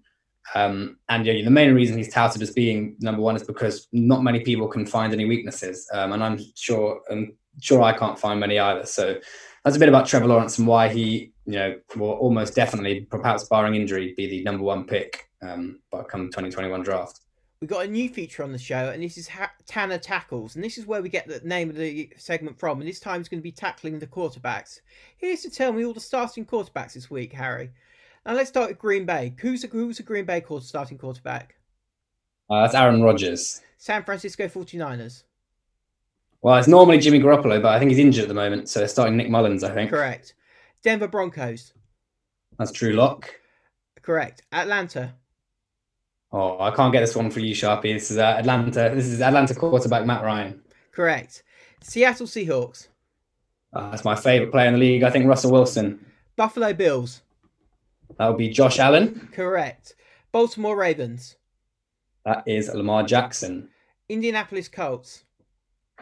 Um, and yeah, the main reason he's touted as being number one is because not many people can find any weaknesses. Um, and I'm sure, I'm sure I can't find many either. So that's a bit about Trevor Lawrence and why he, you know, will almost definitely, perhaps barring injury, be the number one pick um, by come 2021 draft we've got a new feature on the show, and this is ha- Tanner Tackles. And this is where we get the name of the segment from. And this time it's going to be tackling the quarterbacks. Here's to tell me all the starting quarterbacks this week, Harry. Now let's start with Green Bay. Who's a, who's a Green Bay starting quarterback? Uh, that's Aaron Rodgers. San Francisco 49ers. Well, it's normally Jimmy Garoppolo, but I think he's injured at the moment. So they're starting Nick Mullens, I think. Correct. Denver Broncos. That's Drew Lock. Correct. Atlanta. Oh, I can't get this one for you, Sharpie. This is uh, Atlanta. This is Atlanta quarterback Matt Ryan. Correct. Seattle Seahawks. Uh, that's my favorite player in the league. I think Russell Wilson. Buffalo Bills. That would be Josh Allen. Correct. Baltimore Ravens. That is Lamar Jackson. Indianapolis Colts.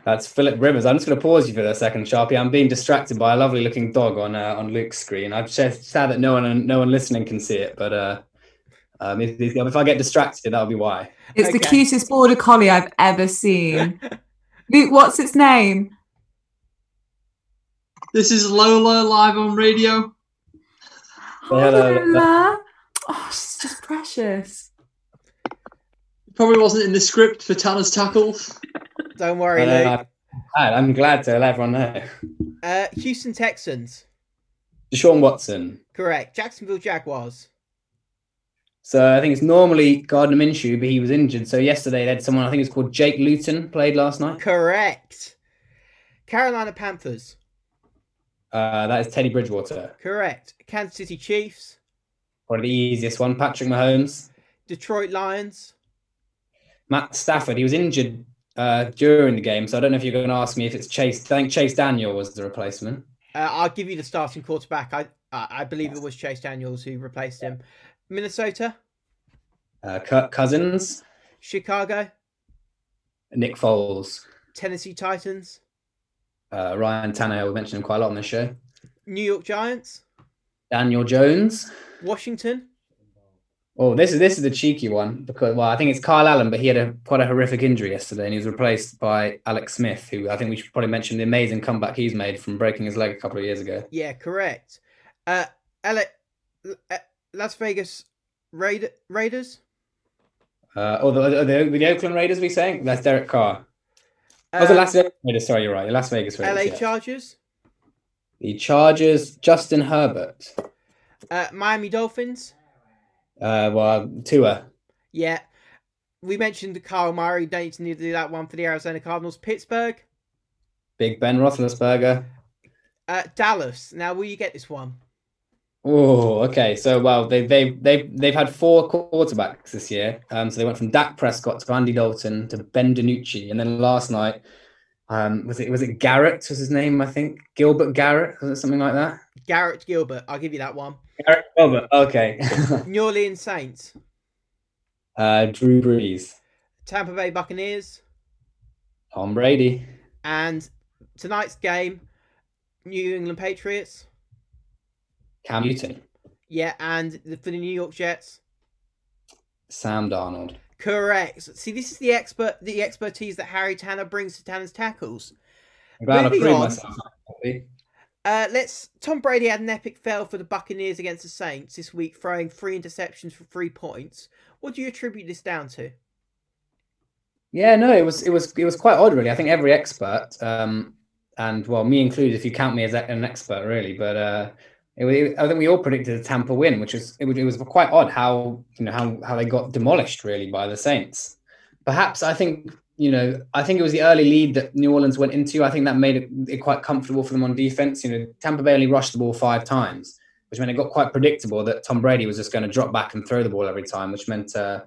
That's Philip Rivers. I'm just going to pause you for a second, Sharpie. I'm being distracted by a lovely looking dog on uh, on Luke's screen. I'm just sad that no one no one listening can see it, but uh, um, if, if, I get distracted, that'll be why. It's okay. the cutest border collie I've ever seen. Luke, what's its name? This is Lola live on radio. Hello, Lola. Oh, she's just precious. Probably wasn't in the script for Tanner's tackles. Don't worry, Luke. I'm glad to let everyone know. Uh, Houston Texans. Deshaun Watson. Correct. Jacksonville Jaguars. So I think it's normally Gardner Minshew, but he was injured. So yesterday they had someone I think it's called Jake Luton played last night. Correct. Carolina Panthers. Uh, that is Teddy Bridgewater. Correct. Kansas City Chiefs. Probably the easiest one. Patrick Mahomes. Detroit Lions. Matt Stafford. He was injured uh, during the game, so I don't know if you're going to ask me if it's Chase. I think Chase Daniel was the replacement. Uh, I'll give you the starting quarterback. I I believe it was Chase Daniels who replaced him. Minnesota. Uh, Kirk Cousins. Chicago. Nick Foles. Tennessee Titans. Uh, Ryan Tannehill. We mentioned him quite a lot on this show. New York Giants. Daniel Jones. Washington. Oh, this is this is a cheeky one because well, I think it's Kyle Allen, but he had a quite a horrific injury yesterday, and he was replaced by Alex Smith, who I think we should probably mention the amazing comeback he's made from breaking his leg a couple of years ago. Yeah, correct. Uh, Alex, uh, Las Vegas Raid- Raiders. Uh, oh, the, the, the Oakland Raiders, we saying? That's Derek Carr. Uh, oh, the Las Vegas Raiders. Sorry, you're right. The Las Vegas Raiders. LA yeah. Chargers. The Chargers, Justin Herbert. Uh, Miami Dolphins. Uh, well, Tua. Yeah. We mentioned the Kyle Murray. Don't need to do that one for the Arizona Cardinals. Pittsburgh. Big Ben Roethlisberger. Uh, Dallas. Now, will you get this one? Oh, okay. So, well, they they they they've had four quarterbacks this year. Um, so they went from Dak Prescott to Andy Dalton to Ben DiNucci, and then last night, um, was it was it Garrett was his name? I think Gilbert Garrett was it something like that? Garrett Gilbert. I'll give you that one. Garrett Gilbert. Okay. New Orleans Saints. Uh, Drew Brees. Tampa Bay Buccaneers. Tom Brady. And tonight's game, New England Patriots. Cam Newton. Yeah, and for the New York Jets, Sam Darnold. Correct. See, this is the expert, the expertise that Harry Tanner brings to Tanner's tackles. I'm glad Moving I proved myself. Uh, let's. Tom Brady had an epic fail for the Buccaneers against the Saints this week, throwing three interceptions for three points. What do you attribute this down to? Yeah, no, it was it was it was quite odd, really. I think every expert, um, and well, me included, if you count me as an expert, really, but uh, I think we all predicted a Tampa win, which was it, was it was quite odd how you know how how they got demolished really by the Saints. Perhaps I think you know I think it was the early lead that New Orleans went into. I think that made it, it quite comfortable for them on defense. You know, Tampa Bay only rushed the ball five times, which meant it got quite predictable that Tom Brady was just going to drop back and throw the ball every time, which meant. Uh,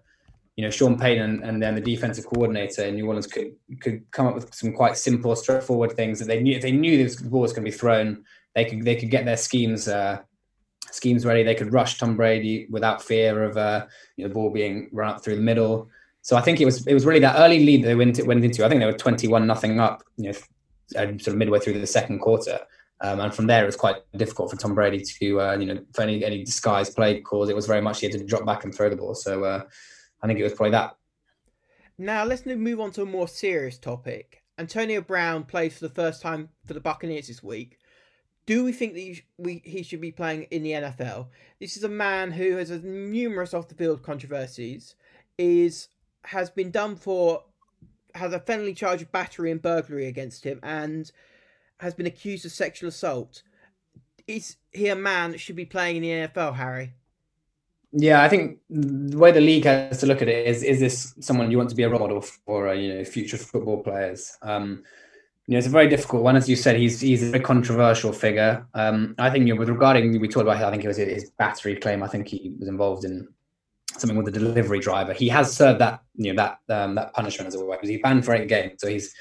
you know, Sean Payton and, then the defensive coordinator in New Orleans could could come up with some quite simple, straightforward things that they knew they knew this ball was going to be thrown, they could they could get their schemes uh, schemes ready. They could rush Tom Brady without fear of uh, you know the ball being run up through the middle. So I think it was it was really that early lead they went went into. I think they were twenty one nothing up, you know, uh, sort of midway through the second quarter. Um, and from there, it was quite difficult for Tom Brady to, uh, you know, for any any disguised play calls. It was very much he had to drop back and throw the ball. So uh, I think it was probably that. Now let's move on to a more serious topic. Antonio Brown plays for the first time for the Buccaneers this week. Do we think that he, we, he should be playing in the NFL? This is a man who has numerous off the field controversies, is has been done for has a felony charge of battery and burglary against him, and has been accused of sexual assault. Is he a man that should be playing in the NFL, Harry? Yeah, I think the way the league has to look at it is: is this someone you want to be a role model for, uh, you know, future football players? Um, you know, it's a very difficult one, as you said. He's he's a controversial figure. Um, I think you know, with regarding we talked about, I think it was his battery claim. I think he was involved in something with the delivery driver. He has served that you know that um, that punishment as a way. Because he's banned for eight games, so he's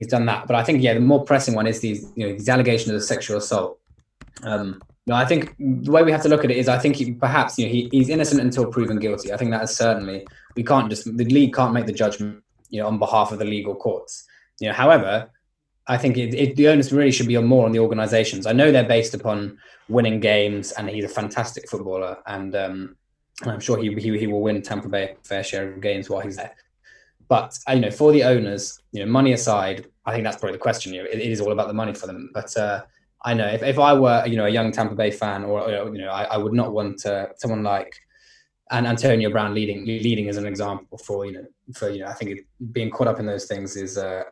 he's done that. But I think yeah, the more pressing one is these you know these allegations of sexual assault. Um, no, I think the way we have to look at it is I think he, perhaps you know he, he's innocent until proven guilty. I think that is certainly we can't just the league can't make the judgment you know on behalf of the legal courts. You know, however, I think it, it, the onus really should be on more on the organisations. I know they're based upon winning games, and he's a fantastic footballer, and um, I'm sure he, he he will win Tampa Bay a fair share of games while he's there. But uh, you know, for the owners, you know, money aside, I think that's probably the question. You know, it, it is all about the money for them. But uh, I know if, if I were you know a young Tampa Bay fan, or you know, I, I would not want uh, someone like and Antonio Brown leading leading as an example for you know for you know I think it, being caught up in those things is uh,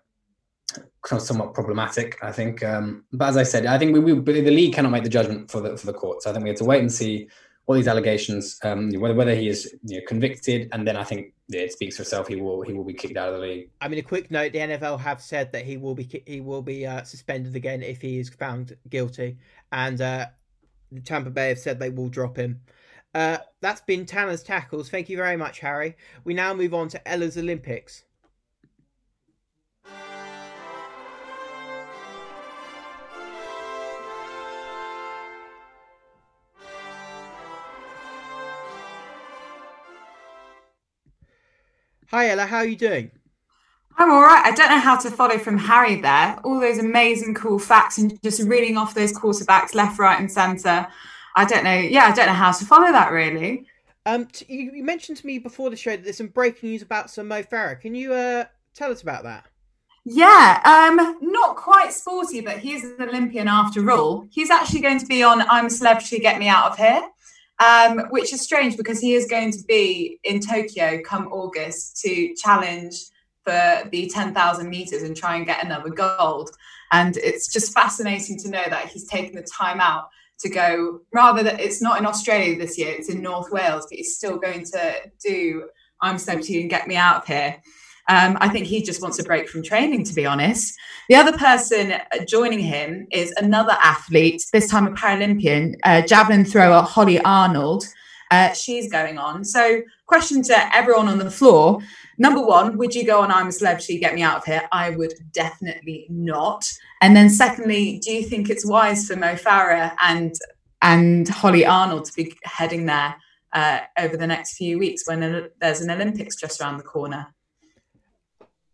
somewhat problematic. I think, um, but as I said, I think we, we the league cannot make the judgment for the for the courts. I think we have to wait and see all these allegations, um, whether whether he is you know, convicted, and then I think yeah, it speaks for itself. He will he will be kicked out of the league. I mean, a quick note: the NFL have said that he will be he will be uh, suspended again if he is found guilty, and uh, Tampa Bay have said they will drop him. Uh, that's been Tanner's tackles. Thank you very much, Harry. We now move on to Ella's Olympics. Hi Ella, how are you doing? I'm all right. I don't know how to follow from Harry there. All those amazing, cool facts and just reading off those quarterbacks left, right, and centre. I don't know. Yeah, I don't know how to follow that really. Um, t- you, you mentioned to me before the show that there's some breaking news about some Mo Farah. Can you uh tell us about that? Yeah, um, not quite sporty, but he's an Olympian after all. He's actually going to be on I'm a Celebrity, Get Me Out of Here, um, which is strange because he is going to be in Tokyo come August to challenge for the 10,000 meters and try and get another gold. And it's just fascinating to know that he's taken the time out to go, rather that it's not in Australia this year, it's in North Wales, but he's still going to do I'm a Celebrity and Get Me Out of Here. Um, I think he just wants a break from training, to be honest. The other person joining him is another athlete, this time a Paralympian, uh, javelin thrower Hollie Arnold. Uh, she's going on. So, question to everyone on the floor. Number one, would you go on I'm a Celebrity, Get Me Out of Here? I would definitely not. And then, secondly, do you think it's wise for Mo Farah and and Hollie Arnold to be heading there uh, over the next few weeks when there's an Olympics just around the corner?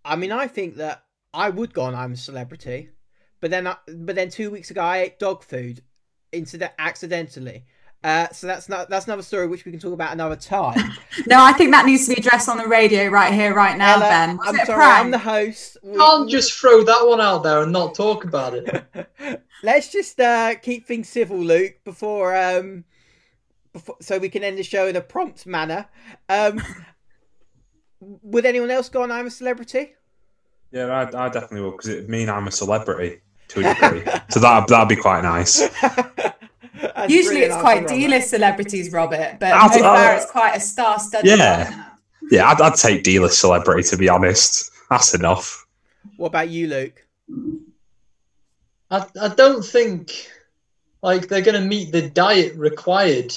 I mean, I think that I would go on I'm a Celebrity, but then I, but then two weeks ago I ate dog food, incident accidentally. Uh, so that's not that's another story which we can talk about another time. no, I think that needs to be addressed on the radio right here, right now, Ella, Ben. Was I'm it a sorry, prank? I'm the host. We- Can't just throw that one out there and not talk about it. Let's just uh, keep things civil, Luke, before um, before, so we can end the show in a prompt manner. Um, Would anyone else go on I'm a Celebrity? Yeah, I, I definitely will because it mean I'm a celebrity to a degree. so that that'd be quite nice. Usually it's quite answer, D-list celebrities, Robert, but I'll- no fair, I'll- uh, it's quite a star-studded. Yeah. lineup. Yeah, I'd, I'd take D-list celebrity to be honest. That's enough. What about you, Luke? I, I don't think like they're going to meet the diet required.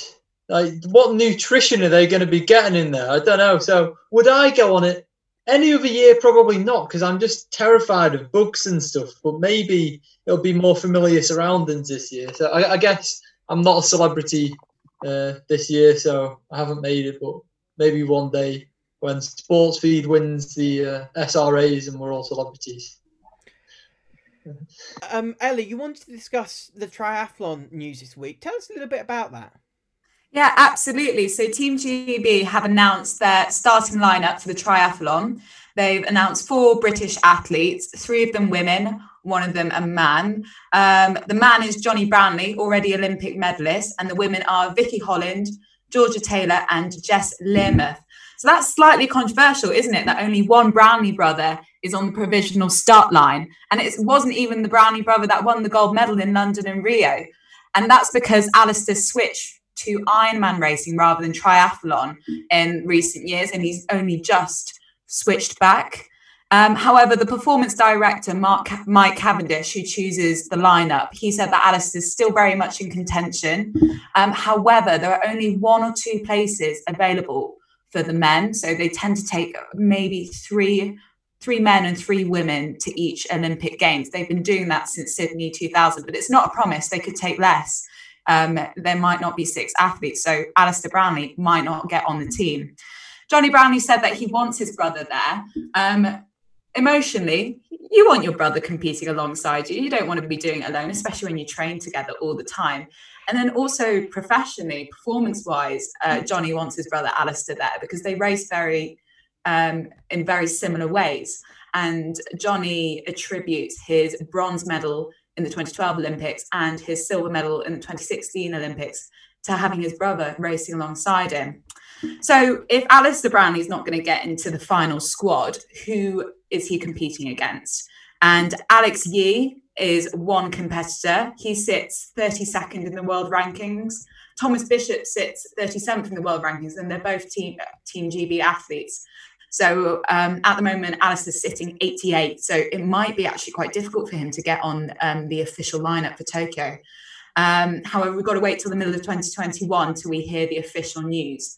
Like, what nutrition are they going to be getting in there? I don't know. So, would I go on it? Any other year, probably not, because I'm just terrified of bugs and stuff. But maybe it'll be more familiar surroundings this year. So, I, I guess I'm not a celebrity uh, this year, so I haven't made it. But maybe one day when Sports Feed wins the uh, SRAs and we're all celebrities. Um, Ellie, you wanted to discuss the triathlon news this week. Tell us a little bit about that. Yeah, absolutely. So Team GB have announced their starting lineup for the triathlon. They've announced four British athletes, three of them women, one of them a man. Um, the man is Jonny Brownlee, already Olympic medalist, and the women are Vicky Holland, Georgia Taylor, and Jess Learmonth. So that's slightly controversial, isn't it? That only one Brownlee brother is on the provisional start line. And it wasn't even the Brownlee brother that won the gold medal in London and Rio. And that's because Alistair switched to Ironman racing rather than triathlon in recent years, and he's only just switched back. Um, however, the performance director, Mark Mike Cavendish, who chooses the lineup, he said that Alice is still very much in contention. Um, however, there are only one or two places available for the men, so they tend to take maybe three three men and three women to each Olympic Games. They've been doing that since Sydney 2000, but it's not a promise. They could take less um, there might not be six athletes. So Alistair Brownlee might not get on the team. Jonny Brownlee said that he wants his brother there. Um, emotionally, you want your brother competing alongside you. You don't want to be doing it alone, especially when you train together all the time. And then also professionally, performance wise, uh, Jonny wants his brother Alistair there because they race very um, in very similar ways. And Jonny attributes his bronze medal in the 2012 Olympics and his silver medal in the 2016 Olympics to having his brother racing alongside him. So if Alistair Brownlee is not going to get into the final squad, who is he competing against? And Alex Yee is one competitor. He sits 32nd in the world rankings. Thomas Bishop sits 37th in the world rankings, and they're both team Team GB athletes. So um, at the moment, Alistair's sitting 88. So it might be actually quite difficult for him to get on um, the official lineup for Tokyo. Um, however, we've got to wait till the middle of 2021 till we hear the official news.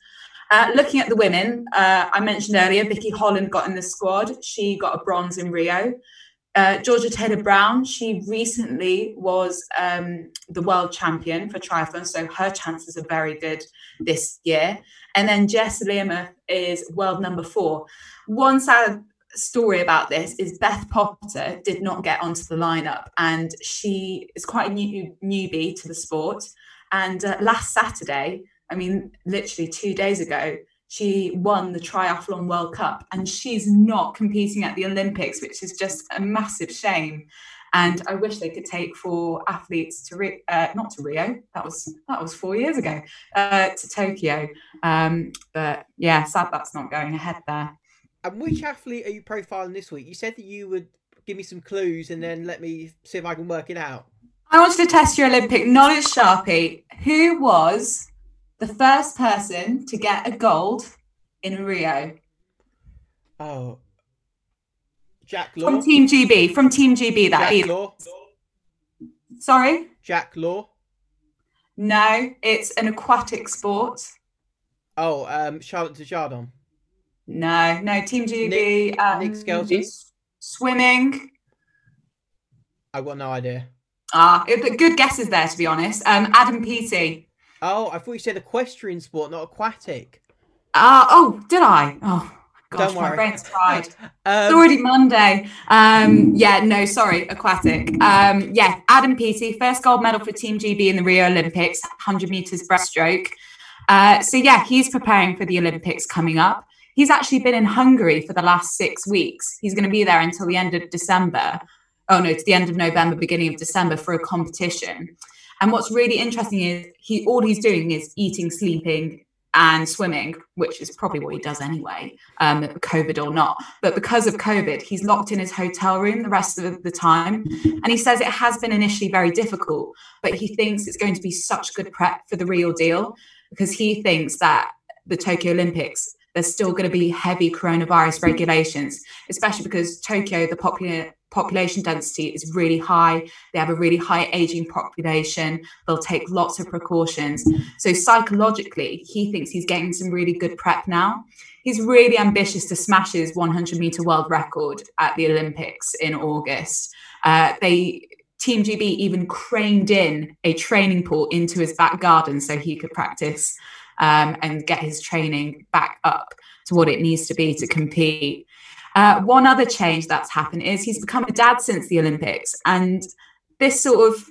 Uh, looking at the women, uh, I mentioned earlier, Vicky Holland got in the squad. She got a bronze in Rio. Uh, Georgia Taylor Brown, she recently was um, the world champion for triathlon, so her chances are very good this year. And then Jess Learmonth is world number four. One sad story about this is Beth Potter did not get onto the lineup, and she is quite a new, newbie to the sport. And uh, last Saturday, I mean, literally two days ago, she won the Triathlon World Cup and she's not competing at the Olympics, which is just a massive shame. And I wish they could take four athletes to Rio, uh, not to Rio. That was that was four years ago uh, to Tokyo. Um, but yeah, sad that's not going ahead there. And which athlete are you profiling this week? You said that you would give me some clues and then let me see if I can work it out. I wanted to test your Olympic knowledge, Sharpie. Who was the first person to get a gold in Rio Oh, Jack Law. from Team GB? From Team GB, that Jack. Law. Sorry, Jack Law. no, it's an aquatic sport. Oh, um, Charlotte Dujardin. No, no, Team GB. um, Nick Skelton? Swimming. I've got no idea. Ah, it- good guesses there, to be honest. Um, Adam Peaty. Oh, I thought you said equestrian sport, not aquatic. Ah, oh, did I? Oh, gosh, Don't my brain's fried. It's Um, already Monday. Um, yeah, no, sorry, aquatic. Um, yeah, Adam Peaty, first gold medal for Team GB in the Rio Olympics, 100 meters breaststroke. Uh, so yeah, he's preparing for the Olympics coming up. He's actually been in Hungary for the last six weeks. He's going to be there until the end of December. Oh no, to the end of November, beginning of December for a competition. And what's really interesting is he all he's doing is eating, sleeping, and swimming, which is probably what he does anyway, um, COVID or not. But because of COVID, he's locked in his hotel room the rest of the time. And he says it has been initially very difficult, but he thinks it's going to be such good prep for the real deal because he thinks that the Tokyo Olympics, there's still going to be heavy coronavirus regulations, especially because Tokyo, the popular population density is really high. They have a really high aging population. They'll take lots of precautions. So psychologically, he thinks he's getting some really good prep now. He's really ambitious to smash his 100 meter world record at the Olympics in August. Uh, they Team GB even craned in a training pool into his back garden so he could practice um, and get his training back up to what it needs to be to compete. Uh, one other change that's happened is he's become a dad since the Olympics, and this sort of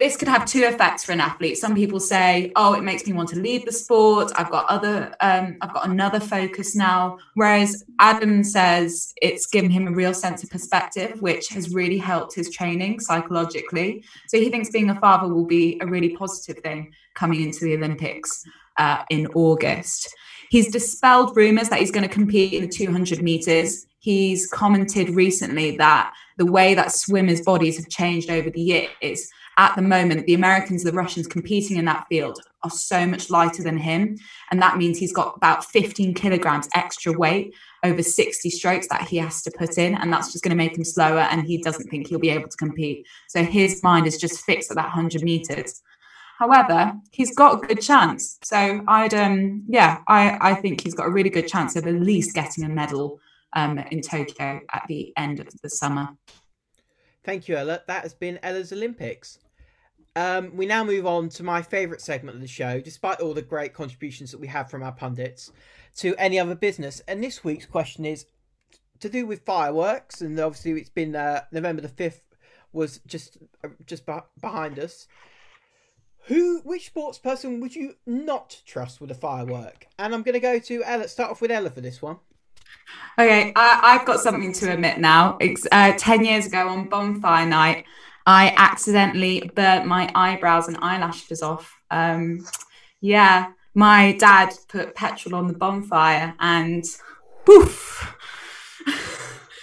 this could have two effects for an athlete. Some people say, "Oh, it makes me want to leave the sport. I've got other, um, I've got another focus now." Whereas Adam says it's given him a real sense of perspective, which has really helped his training psychologically. So he thinks being a father will be a really positive thing coming into the Olympics uh, in August. He's dispelled rumors that he's going to compete in the 200 meters. He's commented recently that the way that swimmers' bodies have changed over the years, at the moment, the Americans, the Russians competing in that field are so much lighter than him. And that means he's got about 15 kilograms extra weight over 60 strokes that he has to put in. And that's just going to make him slower. And he doesn't think he'll be able to compete. So his mind is just fixed at that 100 meters. However, he's got a good chance. So I'd um yeah, I, I think he's got a really good chance of at least getting a medal um in Tokyo at the end of the summer. Thank you, Ella. That has been Ella's Olympics. Um, we now move on to my favourite segment of the show, despite all the great contributions that we have from our pundits, to any other business. And this week's question is to do with fireworks, and obviously it's been uh, November the fifth was just uh, just behind us. Who, which sports person would you not trust with a firework? And I'm going to go to Ella. Start off with Ella for this one. Okay, I, have got something to admit now. Uh, Ten years ago on bonfire night, I accidentally burnt my eyebrows and eyelashes off. Um, yeah, my dad put petrol on the bonfire and poof.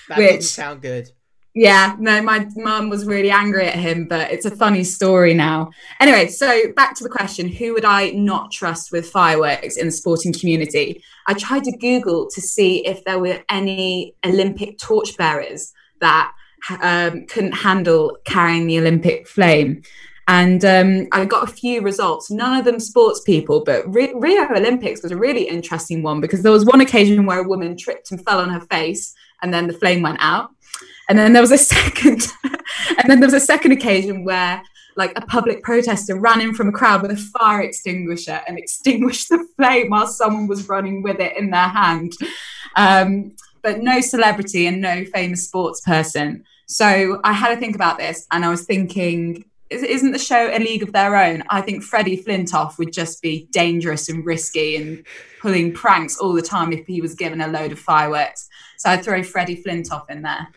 That which, doesn't sound good. Yeah, no, my mum was really angry at him, but it's a funny story now. Anyway, so back to the question who would I not trust with fireworks in the sporting community? I tried to Google to see if there were any Olympic torchbearers that um, couldn't handle carrying the Olympic flame. And um, I got a few results, none of them sports people, but Rio Olympics was a really interesting one because there was one occasion where a woman tripped and fell on her face and then the flame went out. And then there was a second, and then there was a second occasion where like a public protester ran in from a crowd with a fire extinguisher and extinguished the flame while someone was running with it in their hand. Um, but no celebrity and no famous sports person. So I had to think about this and I was thinking, isn't the show a league of their own? I think Freddie Flintoff would just be dangerous and risky and pulling pranks all the time if he was given a load of fireworks. So I'd throw Freddie Flintoff in there.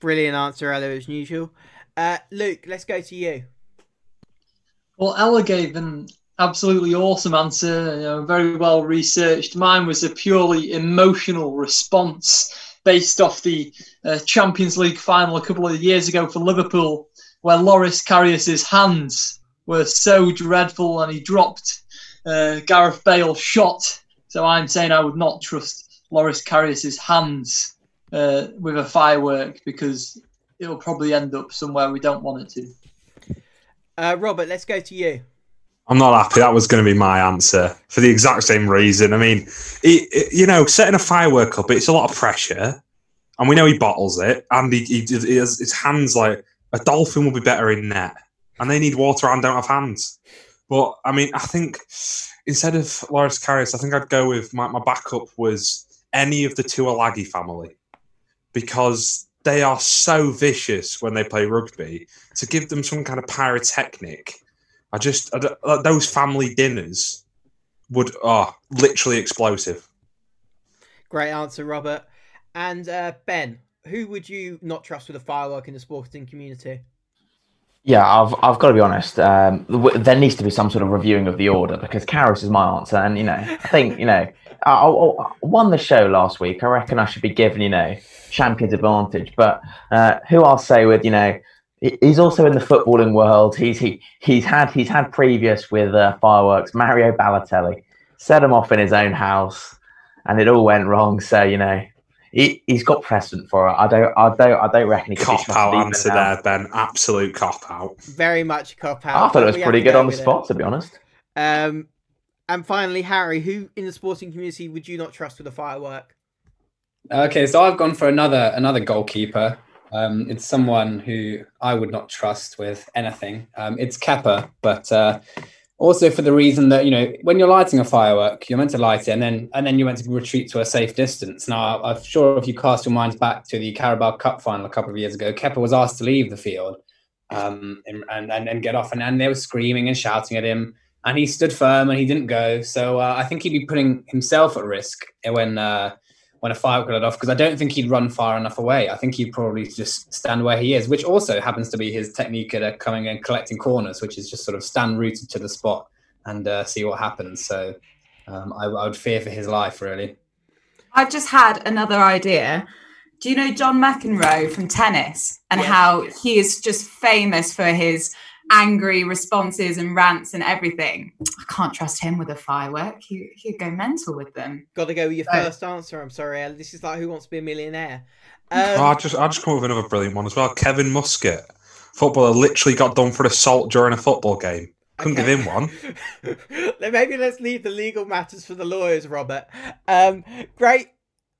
Brilliant answer, Ella, as usual. Uh, Luke, let's go to you. Well, Ella gave an absolutely awesome answer, you know, very well researched. Mine was a purely emotional response based off the uh, Champions League final a couple of years ago for Liverpool, where Loris Karius's hands were so dreadful and he dropped uh, Gareth Bale's shot. So I'm saying I would not trust Loris Karius's hands uh, with a firework because it'll probably end up somewhere we don't want it to. Uh, Robert, let's go to you. I'm not happy. That was going to be my answer for the exact same reason. I mean, it, it, you know, setting a firework up, it's a lot of pressure, and we know he bottles it, and he, he, he has his hands like a dolphin will be better in net, and they need water and don't have hands. But I mean, I think instead of Loris Karius, I think I'd go with my, my backup was any of the Tuilagi family because they are so vicious when they play rugby. To give them some kind of pyrotechnic, I just I those family dinners would are oh, literally explosive. Great answer, Robert. And uh, Ben, who would you not trust with a firework in the sporting community? Yeah, I've I've got to be honest. Um, there needs to be some sort of reviewing of the order because Karius is my answer, and you know, I think you know, I, I won the show last week. I reckon I should be given you know champion's advantage. But uh, who I'll say with you know, he's also in the footballing world. He's he he's had he's had previous with uh, fireworks. Mario Balotelli set him off in his own house, and it all went wrong. So you know, he, has got precedent for it. I don't, I don't, I don't reckon he cop out answer there, Ben. Absolute cop out. Very much cop out. I thought it was pretty good on the spot, it. to be honest. Um, and finally, Harry, who in the sporting community would you not trust with a firework? Okay, so I've gone for another another goalkeeper. Um, it's someone who I would not trust with anything. Um, it's Kepa, but uh, also for the reason that you know when you're lighting a firework you're meant to light it and then and then you're meant to retreat to a safe distance. Now i'm sure if you cast your minds back to the carabao cup final a couple of years ago Kepa was asked to leave the field um, and, and and get off and, and they were screaming and shouting at him and he stood firm and he didn't go. So uh, i think he'd be putting himself at risk when uh, when a fire got off because I don't think he'd run far enough away. I think he'd probably just stand where he is, which also happens to be his technique at uh, coming and collecting corners, which is just sort of stand rooted to the spot and uh, see what happens. So um, I, I, would fear for his life, really. I've just had another idea. Do you know John McEnroe from tennis and yes. how he is just famous for his angry responses and rants and everything. I can't trust him with a firework. He, he'd go mental with them. Got to go with your so, first answer. I'm sorry, Ella. This is like Who Wants to Be a Millionaire. Um, oh, I just I just come up with another brilliant one as well. Kevin Muscat, footballer, literally got done for assault during a football game. Couldn't okay. give him one. Maybe let's leave the legal matters for the lawyers, Robert. Um, great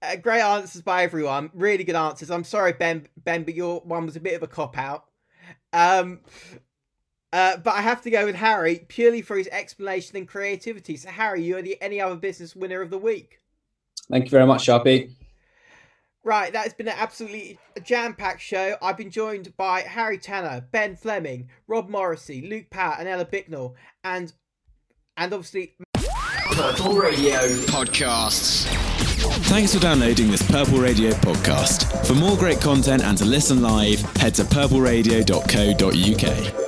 uh, great answers by everyone. Really good answers. I'm sorry, Ben, Ben, but your one was a bit of a cop out. Um, uh, but I have to go with Harry purely for his explanation and creativity. So, Harry, you are the any other business winner of the week. Thank you very much, Sharpie. Right, that has been an absolutely jam-packed show. I've been joined by Harry Tanner, Ben Fleming, Rob Morrissey, Luke Power, and Ella Bicknell, and and obviously Purple Radio podcasts. Thanks for downloading this Purple Radio podcast. For more great content and to listen live, head to purpleradio.co.uk.